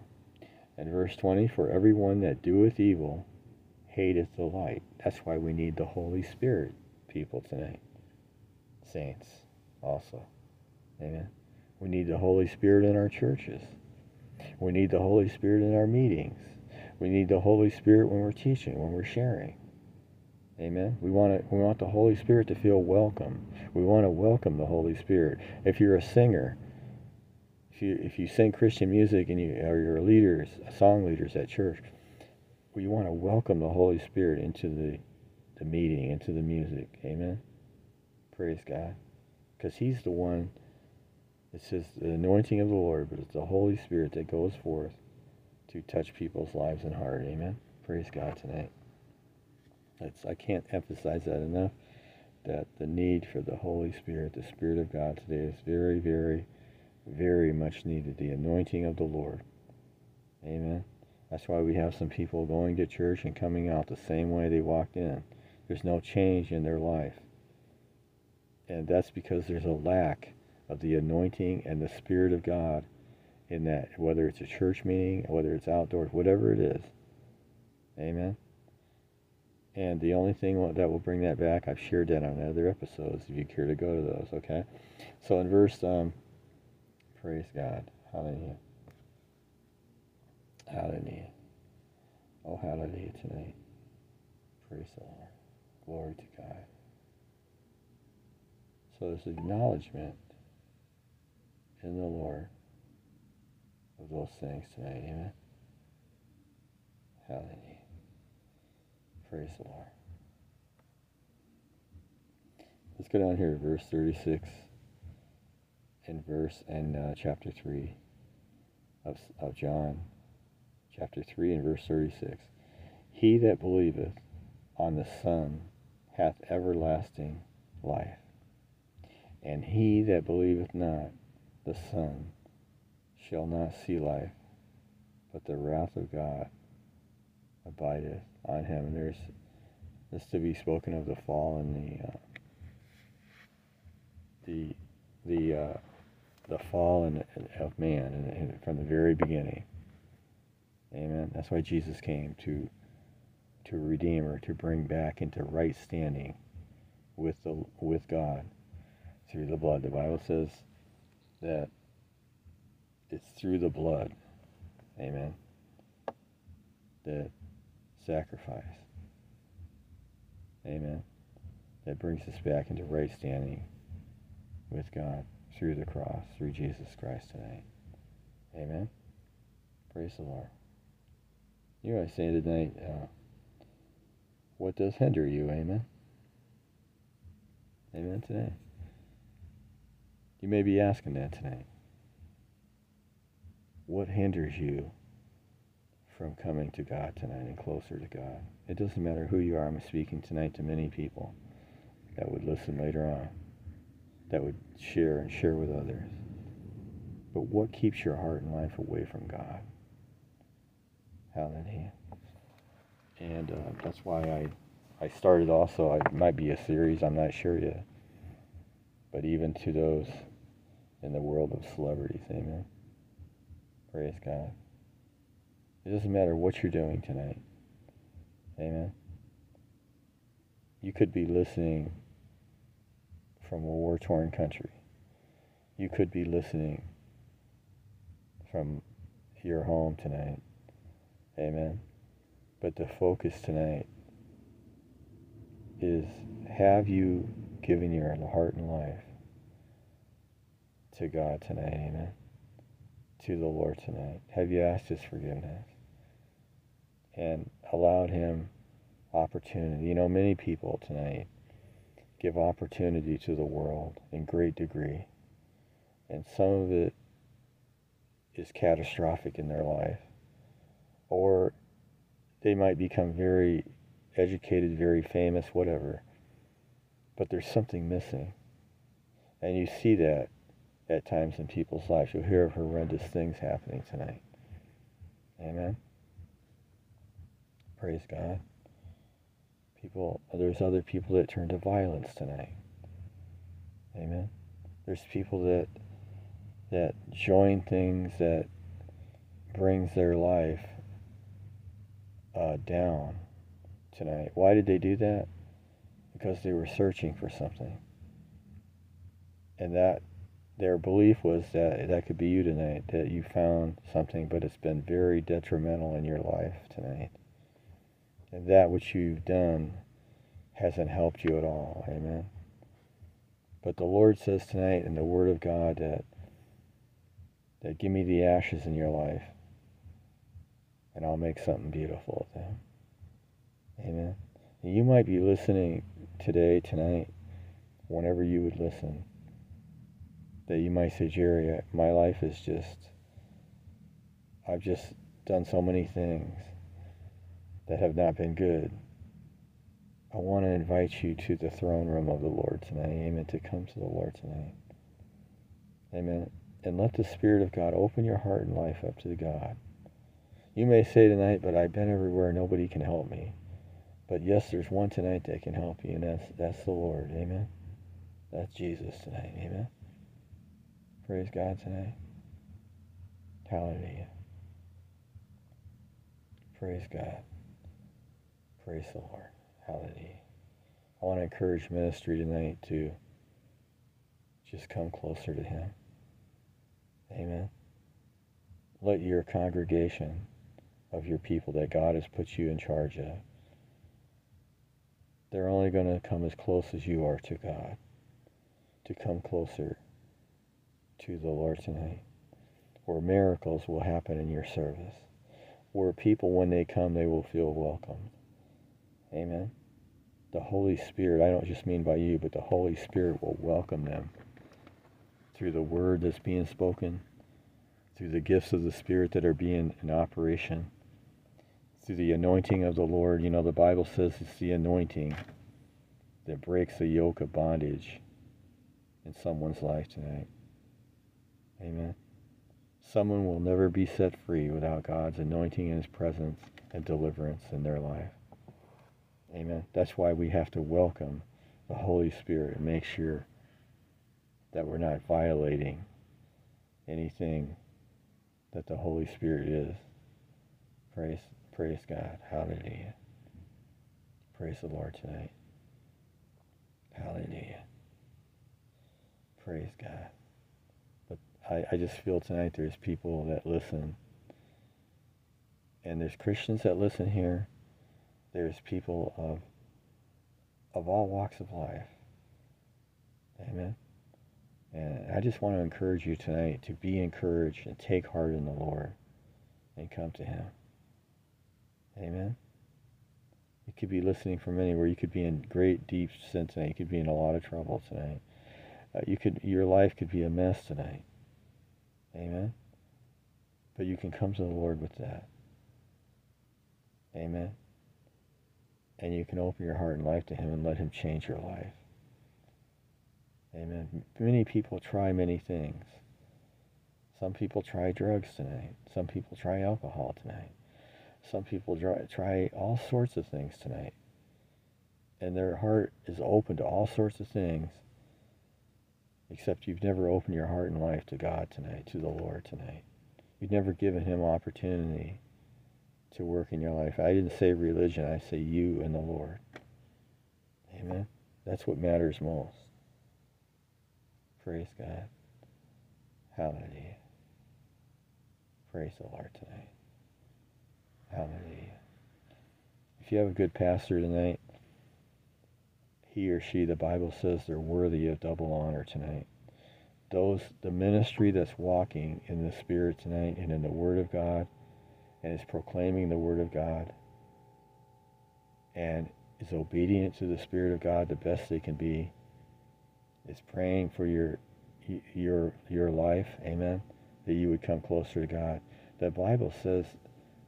Speaker 1: In verse 20, for everyone that doeth evil hateth the light. That's why we need the Holy Spirit, people, tonight. Saints, also. Amen. We need the Holy Spirit in our churches. We need the Holy Spirit in our meetings. We need the Holy Spirit when we're teaching, when we're sharing. Amen. We want to, we want the Holy Spirit to feel welcome. We want to welcome the Holy Spirit. If you're a singer, if you if you sing Christian music and you or you're leaders, song leaders at church, we want to welcome the Holy Spirit into the, the meeting, into the music. Amen. Praise God. Because He's the one, it says the anointing of the Lord, but it's the Holy Spirit that goes forth to touch people's lives and heart. Amen. Praise God tonight. That's, I can't emphasize that enough that the need for the Holy Spirit, the Spirit of God today is very, very, very much needed. The anointing of the Lord. Amen. That's why we have some people going to church and coming out the same way they walked in. There's no change in their life. And that's because there's a lack of the anointing and the Spirit of God in that, whether it's a church meeting, whether it's outdoors, whatever it is. Amen. And the only thing that will bring that back, I've shared that on other episodes if you care to go to those, okay? So in verse, um, praise God. Hallelujah. Hallelujah. Oh, hallelujah tonight. Praise the Lord. Glory to God. So there's acknowledgement in the Lord of those things tonight. Amen. Hallelujah. Praise the Lord. Let's go down here to verse 36 and verse and uh, chapter 3 of, of John chapter 3 and verse 36. He that believeth on the Son hath everlasting life. And he that believeth not the Son shall not see life, but the wrath of God abideth on him. And there's this to be spoken of the fall and the uh, the the uh, the fall in, of man and, and from the very beginning. Amen. That's why Jesus came to to redeem or to bring back into right standing with the with God through the blood. The Bible says that it's through the blood. Amen. That sacrifice. Amen. That brings us back into right standing with God through the cross, through Jesus Christ tonight. Amen. Praise the Lord. You are saying tonight, uh, what does hinder you? Amen. Amen today. You may be asking that tonight. What hinders you from coming to God tonight and closer to God? It doesn't matter who you are. I'm speaking tonight to many people that would listen later on, that would share and share with others. But what keeps your heart and life away from God? Hallelujah. And uh, that's why I, I started also, it might be a series, I'm not sure yet. But even to those in the world of celebrities. Amen. Praise God. It doesn't matter what you're doing tonight. Amen. You could be listening from a war torn country. You could be listening from your home tonight. Amen. But the focus tonight is have you given your heart and life to God tonight? Amen. To the Lord tonight. Have you asked His forgiveness? And allowed Him opportunity. You know, many people tonight give opportunity to the world in great degree. And some of it is catastrophic in their life. Or they might become very educated, very famous, whatever. But there's something missing. And you see that at times in people's lives. You'll hear of horrendous things happening tonight. Amen. Praise God. People, there's other people that turn to violence tonight. Amen. There's people that that join things that brings their life uh, down tonight. Why did they do that? Because they were searching for something. And that their belief was that that could be you tonight, that you found something, but it's been very detrimental in your life tonight. And that which you've done hasn't helped you at all. Amen. But the Lord says tonight in the Word of God that that give me the ashes in your life and I'll make something beautiful of them. Amen. You might be listening today, tonight, whenever you would listen, that you might say, Jerry, my life is just, I've just done so many things that have not been good. I want to invite you to the throne room of the Lord tonight. Amen. To come to the Lord tonight. Amen. And let the Spirit of God open your heart and life up to God. You may say tonight, but I've been everywhere. Nobody can help me. But yes, there's one tonight that can help you, and that's, that's the Lord. Amen. That's Jesus tonight. Amen. Praise God tonight. Hallelujah. Praise God. Praise the Lord. Hallelujah. I want to encourage ministry tonight to just come closer to Him. Amen. Let your congregation of your people that God has put you in charge of, they're only going to come as close as you are to God, to come closer to the Lord tonight, where miracles will happen in your service, where people, when they come, they will feel welcomed. Amen. The Holy Spirit, I don't just mean by you, but the Holy Spirit will welcome them through the word that's being spoken, through the gifts of the Spirit that are being in operation, through the anointing of the Lord. You know, the Bible says it's the anointing that breaks the yoke of bondage in someone's life tonight. Amen. Someone will never be set free without God's anointing and His presence and deliverance in their life. Amen. That's why we have to welcome the Holy Spirit and make sure that we're not violating anything that the Holy Spirit is. Praise, praise God. Hallelujah. Praise the Lord tonight. Hallelujah. Praise God. But I, I just feel tonight there's people that listen. And there's Christians that listen here. There's people of of all walks of life. Amen. And I just want to encourage you tonight to be encouraged and take heart in the Lord and come to Him. Amen. You could be listening from anywhere. You could be in great, deep sin tonight. You could be in a lot of trouble tonight. Uh, you could, your life could be a mess tonight. Amen. But you can come to the Lord with that. Amen. And you can open your heart and life to Him and let Him change your life. Amen. Many people try many things. Some people try drugs tonight. Some people try alcohol tonight. Some people try, try all sorts of things tonight. And their heart is open to all sorts of things. except you've never opened your heart and life to God tonight, to the Lord tonight. You've never given him opportunity to work in your life. I didn't say religion, I say you and the Lord. Amen. That's what matters most. Praise God. Hallelujah. Praise the Lord tonight. Hallelujah. If you have a good pastor tonight, he or she, the Bible says they're worthy of double honor tonight. Those, the ministry that's walking in the Spirit tonight and in the Word of God and is proclaiming the Word of God and is obedient to the Spirit of God the best they can be, is praying for your your your life, amen, that you would come closer to God. The Bible says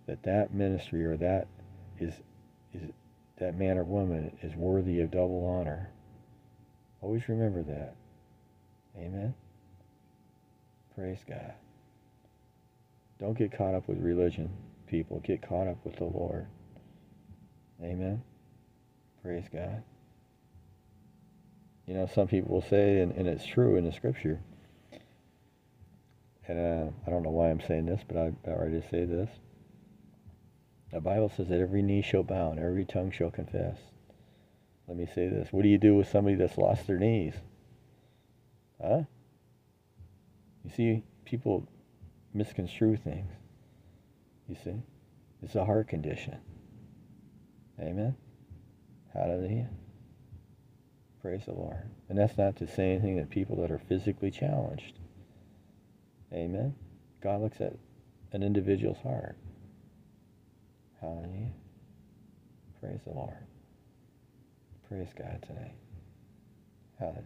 Speaker 1: that that ministry or that is is that man or woman is worthy of double honor. Always remember that. Amen. Praise God. Don't get caught up with religion, people. Get caught up with the Lord. Amen. Praise God. You know, some people will say, and, and it's true in the scripture, and uh, I don't know why I'm saying this, but I'm about ready to say this. The Bible says that every knee shall bow and every tongue shall confess. Let me say this. What do you do with somebody that's lost their knees? Huh? You see, people misconstrue things. You see? It's a heart condition. Amen? Hallelujah. Praise the Lord. And that's not to say anything that people that are physically challenged. Amen? God looks at an individual's heart. Hallelujah. Praise the Lord. Praise God tonight. Hallelujah.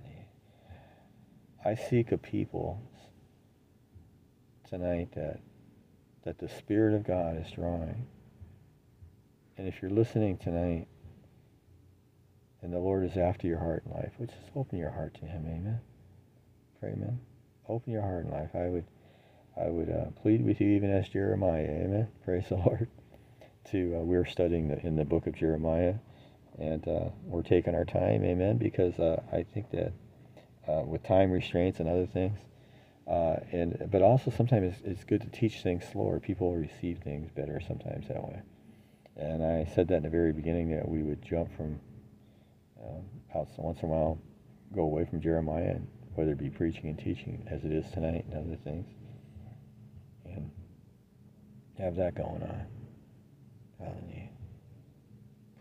Speaker 1: I seek a people tonight that that the Spirit of God is drawing. And if you're listening tonight and the Lord is after your heart and life, would just open your heart to Him. Amen. Pray, amen. Open your heart and life. I would I would uh, plead with you even as Jeremiah. Amen. Praise the Lord to uh, we're studying the, in the book of Jeremiah, and uh, we're taking our time, amen, because uh, I think that uh, with time restraints and other things, uh, and but also sometimes it's, it's, good to teach things slower. People receive things better sometimes that way. And I said that in the very beginning that we would jump from um, out once in a while, go away from Jeremiah, and whether it be preaching and teaching as it is tonight and other things, and have that going on. Hallelujah.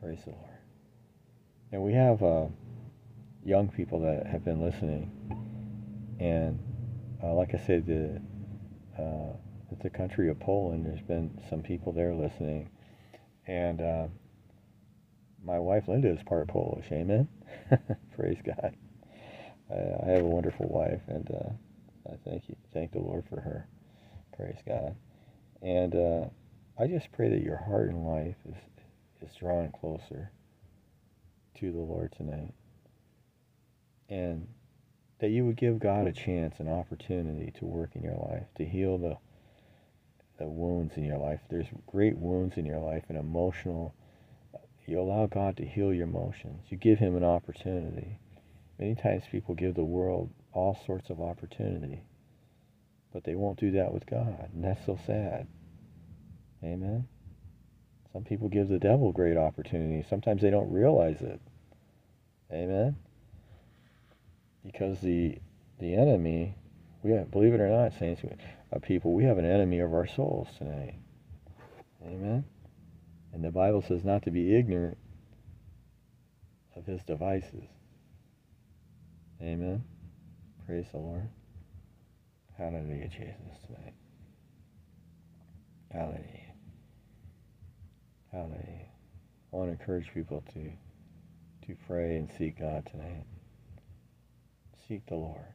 Speaker 1: Praise the Lord. And we have uh, young people that have been listening. And uh, like I said, the, uh, the country of Poland, there's been some people there listening. And uh, my wife Linda is part Polish. Amen. Praise God. I, I, have a wonderful wife, and uh, I thank you, thank the Lord for her. Praise God. And uh, I just pray that your heart and life is, is drawn closer to the Lord tonight. And that you would give God a chance, an opportunity to work in your life, to heal the, the wounds in your life. There's great wounds in your life and emotional. You allow God to heal your emotions. You give Him an opportunity. Many times people give the world all sorts of opportunity, but they won't do that with God, and that's so sad. Amen. Some people give the devil great opportunity. Sometimes they don't realize it. Amen. Because the the enemy, we have, believe it or not, saints, people, we have an enemy of our souls tonight. Amen. And the Bible says not to be ignorant of his devices. Amen. Praise the Lord. Hallelujah, Jesus, tonight. Hallelujah. Hallelujah. I want to encourage people to to pray and seek God tonight. Seek the Lord.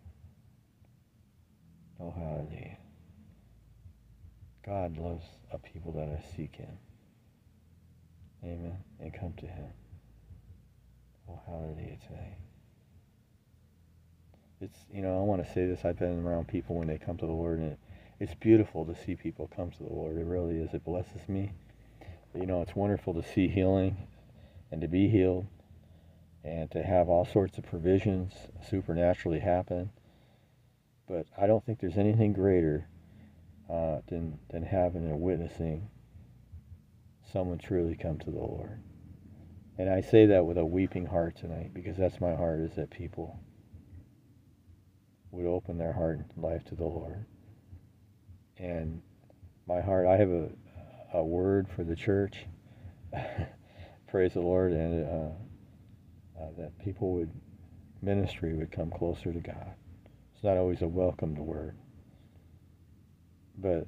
Speaker 1: Oh, hallelujah. God loves a people that seek Him. Amen. And come to Him. Oh, hallelujah tonight. It's, you know, I want to say this. I've been around people when they come to the Lord, and it, it's beautiful to see people come to the Lord. It really is. It blesses me you know, it's wonderful to see healing and to be healed and to have all sorts of provisions supernaturally happen. But I don't think there's anything greater uh, than, than having and witnessing someone truly come to the Lord. And I say that with a weeping heart tonight because that's my heart is that people would open their heart and life to the Lord. And my heart, I have a, a word for the church. Praise the Lord. And uh, uh, that people would, ministry would come closer to God. It's not always a welcomed word. But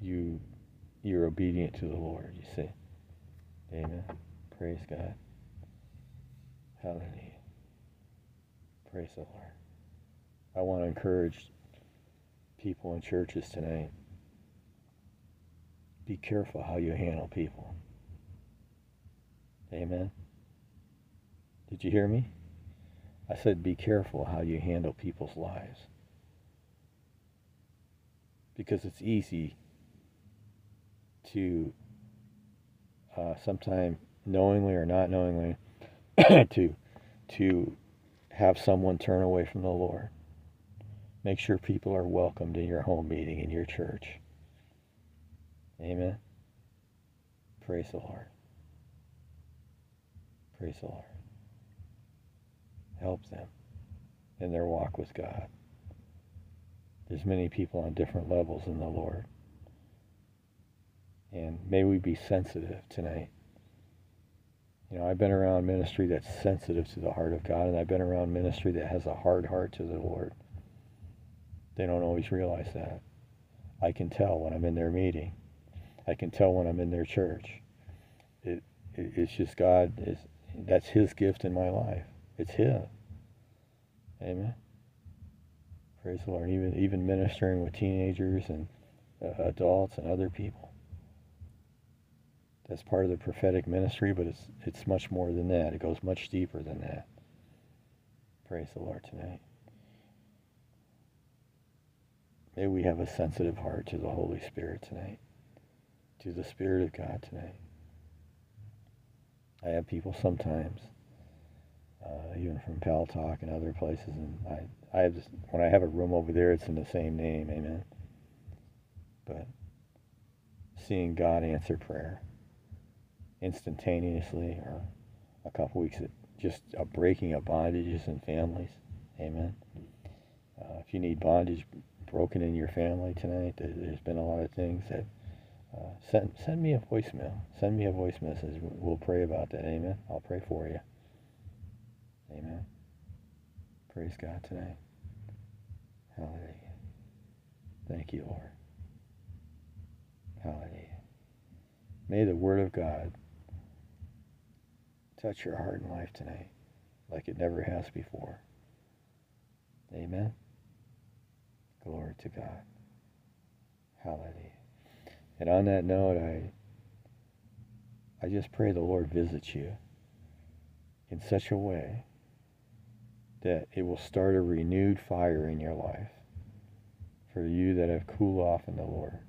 Speaker 1: you, you're obedient to the Lord, you see. Amen. Praise God. Hallelujah. Praise the Lord. I want to encourage people in churches tonight. Be careful how you handle people. Amen. Did you hear me? I said, be careful how you handle people's lives. Because it's easy to uh, sometimes knowingly or not knowingly to to have someone turn away from the Lord. Make sure people are welcomed in your home meeting in your church. Amen. Praise the Lord. Praise the Lord. Help them in their walk with God. There's many people on different levels in the Lord. And may we be sensitive tonight you know, I've been around ministry that's sensitive to the heart of God, and I've been around ministry that has a hard heart to the Lord. They don't always realize that. I can tell when I'm in their meeting. I can tell when I'm in their church. It, it it's just God is that's His gift in my life. It's His. Amen. Praise the Lord. Even even ministering with teenagers and uh, adults and other people that's part of the prophetic ministry, but it's it's much more than that. It goes much deeper than that. Praise the Lord tonight. May we have a sensitive heart to the Holy Spirit tonight, to the Spirit of God tonight. I have people sometimes, uh, even from Paltalk and other places, and I, I have this, when I have a room over there, it's in the same name, amen. But seeing God answer prayer instantaneously or a couple weeks just a breaking of bondages in families. Amen. Uh, if you need bondage broken in your family tonight, there's been a lot of things that uh, send send me a voicemail. Send me a voice message. We'll pray about that. Amen. I'll pray for you. Amen. Praise God tonight. Hallelujah. Thank you, Lord. Hallelujah. May the Word of God touch your heart and life tonight like it never has before. Amen. Glory to God. Hallelujah. And on that note, I I just pray the Lord visits you in such a way that it will start a renewed fire in your life. For you that have cooled off in the Lord.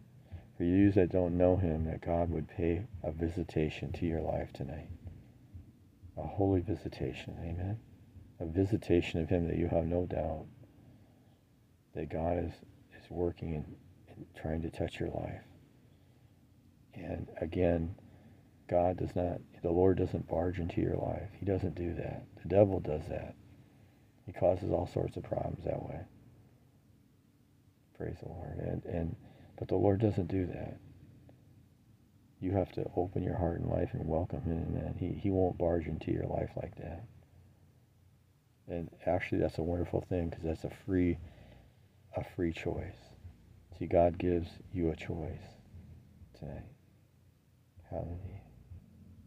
Speaker 1: For you that don't know him, that God would pay a visitation to your life tonight a holy visitation. Amen. A visitation of Him that you have no doubt that God is, is working and, and trying to touch your life. And again, God does not, the Lord doesn't barge into your life. He doesn't do that. The devil does that. He causes all sorts of problems that way. Praise the Lord. And, and but the Lord doesn't do that you have to open your heart and life and welcome him and he, he won't barge into your life like that and actually that's a wonderful thing because that's a free a free choice see god gives you a choice tonight hallelujah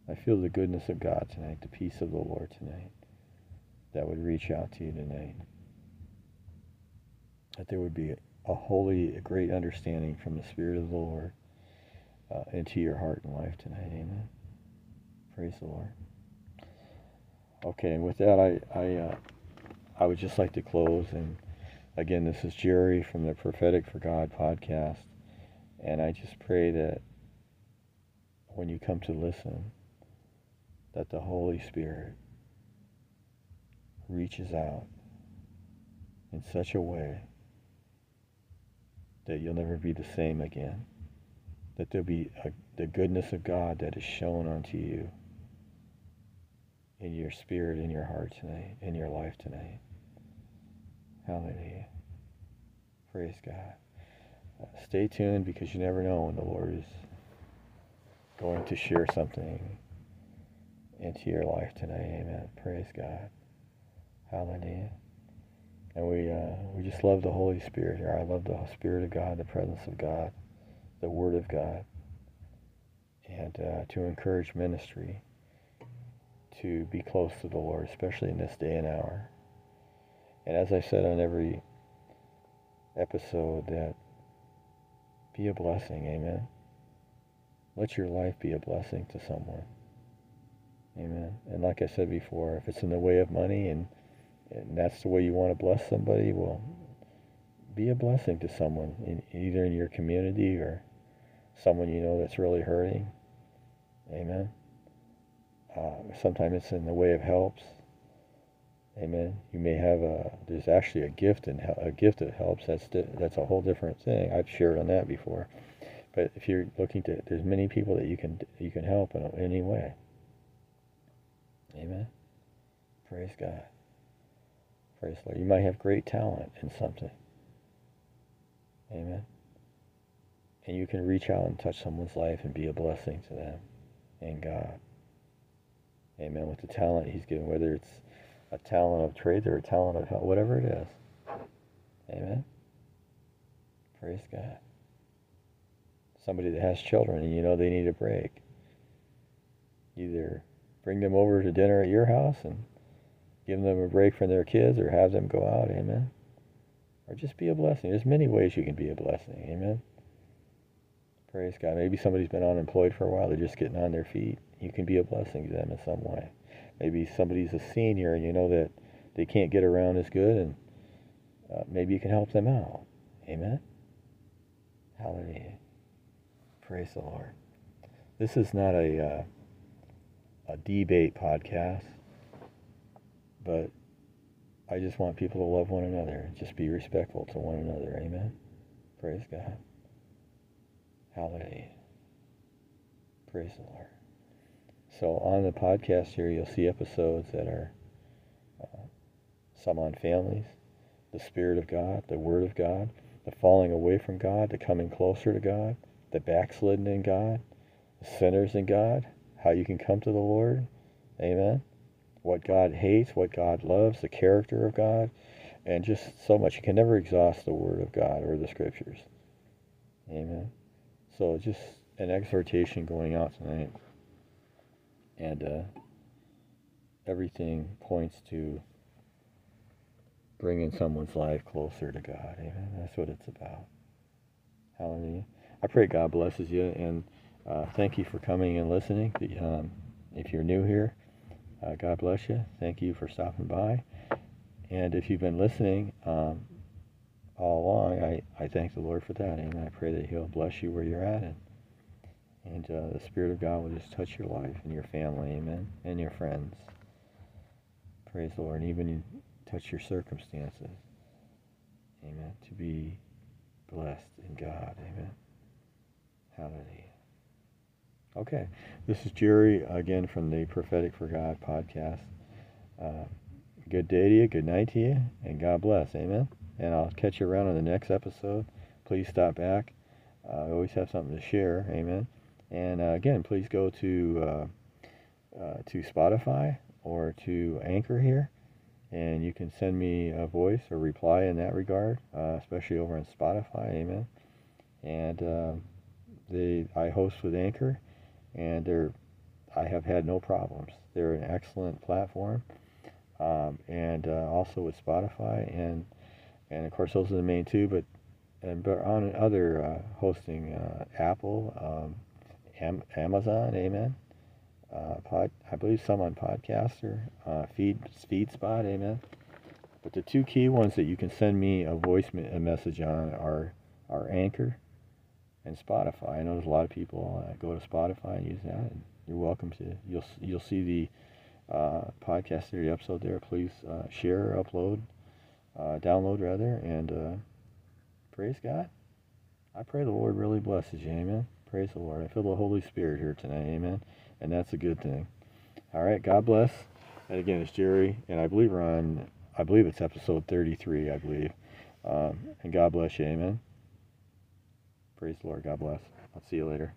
Speaker 1: i feel the goodness of god tonight the peace of the lord tonight that would reach out to you tonight that there would be a holy a great understanding from the spirit of the lord uh, into your heart and life tonight. Amen. Praise the Lord. Okay, and with that, I I uh, I would just like to close. And again, this is Jerry from the Prophetic for God podcast, and I just pray that when you come to listen, that the Holy Spirit reaches out in such a way that you'll never be the same again. That there'll be a, the goodness of God that is shown unto you in your spirit, in your heart tonight, in your life tonight. Hallelujah. Praise God. Uh, stay tuned because you never know when the Lord is going to share something into your life today. Amen. Praise God. Hallelujah. And we uh, we just love the Holy Spirit here. I love the Spirit of God, the presence of God, the Word of God, and uh, to encourage ministry to be close to the Lord, especially in this day and hour. And as I said on every episode, that be a blessing. Amen. Let your life be a blessing to someone. Amen. And like I said before, if it's in the way of money and and that's the way you want to bless somebody, well, be a blessing to someone, in, either in your community or someone you know that's really hurting. Amen. Uh, sometimes it's in the way of helps. Amen. You may have a. There's actually a gift and a gift that helps. That's that's a whole different thing. I've shared on that before. But if you're looking to, there's many people that you can you can help in any way. Amen. Praise God. Praise Lord. You might have great talent in something. Amen. And you can reach out and touch someone's life and be a blessing to them and God. Amen. With the talent He's given, whether it's a talent of trade or a talent of health, whatever it is. Amen. Praise God. Somebody that has children and you know they need a break. Either bring them over to dinner at your house and give them a break from their kids or have them go out, amen. Or just be a blessing. There's many ways you can be a blessing, amen. Praise God. Maybe somebody's been unemployed for a while, they're just getting on their feet. You can be a blessing to them in some way. Maybe somebody's a senior and you know that they can't get around as good, and uh, maybe you can help them out. Amen. Hallelujah. Praise the Lord. This is not a uh, a debate podcast. But I just want people to love one another. Just be respectful to one another. Amen. Praise God. Hallelujah. Praise the Lord. So on the podcast here, you'll see episodes that are uh, some on families, the Spirit of God, the Word of God, the falling away from God, the coming closer to God, the backslidden in God, the sinners in God, how you can come to the Lord. Amen what God hates, what God loves, the character of God, and just so much. You can never exhaust the Word of God or the Scriptures. Amen. So just an exhortation going out tonight. And uh, everything points to bringing someone's life closer to God. Amen. That's what it's about. Hallelujah. I pray God blesses you and uh, thank you for coming and listening. Um, if you're new here, uh, God bless you. Thank you for stopping by. And if you've been listening um, all along, I, I thank the Lord for that. And I pray that He'll bless you where you're at. And, and uh, the Spirit of God will just touch your life and your family. Amen. And your friends. Praise the Lord. And even touch your circumstances. Amen. To be blessed in God. Amen. Hallelujah. Okay, this is Jerry again from the Prophetic for God podcast. Uh, good day to you, good night to you, and God bless. Amen. And I'll catch you around on the next episode. Please stop back. Uh, I always have something to share. Amen. And uh, again, please go to uh, uh, to Spotify or to Anchor here, and you can send me a voice or reply in that regard, uh, especially over on Spotify. Amen. And um, the I host with Anchor and they're I have had no problems. They're an excellent platform, um, and uh, also with Spotify and and of course those are the main two. But and but on other uh, hosting, uh, Apple, um, Am- Amazon, Amen. Uh, pod, I believe some on Podcaster, uh, Feed FeedSpot, Amen. But the two key ones that you can send me a voice a message on are are Anchor and Spotify. I know there's a lot of people uh, go to Spotify and use that. And you're welcome to. You'll you'll see the uh, podcast the episode there. Please uh, share, upload, uh, download rather, and uh, praise God. I pray the Lord really blesses you. Amen. Praise the Lord. I feel the Holy Spirit here tonight. Amen. And that's a good thing. All right. God bless. And again, it's Jerry, and I believe we're on. I believe it's episode 33. I believe. Um, and God bless you. Amen. Praise the Lord. God bless. I'll see you later.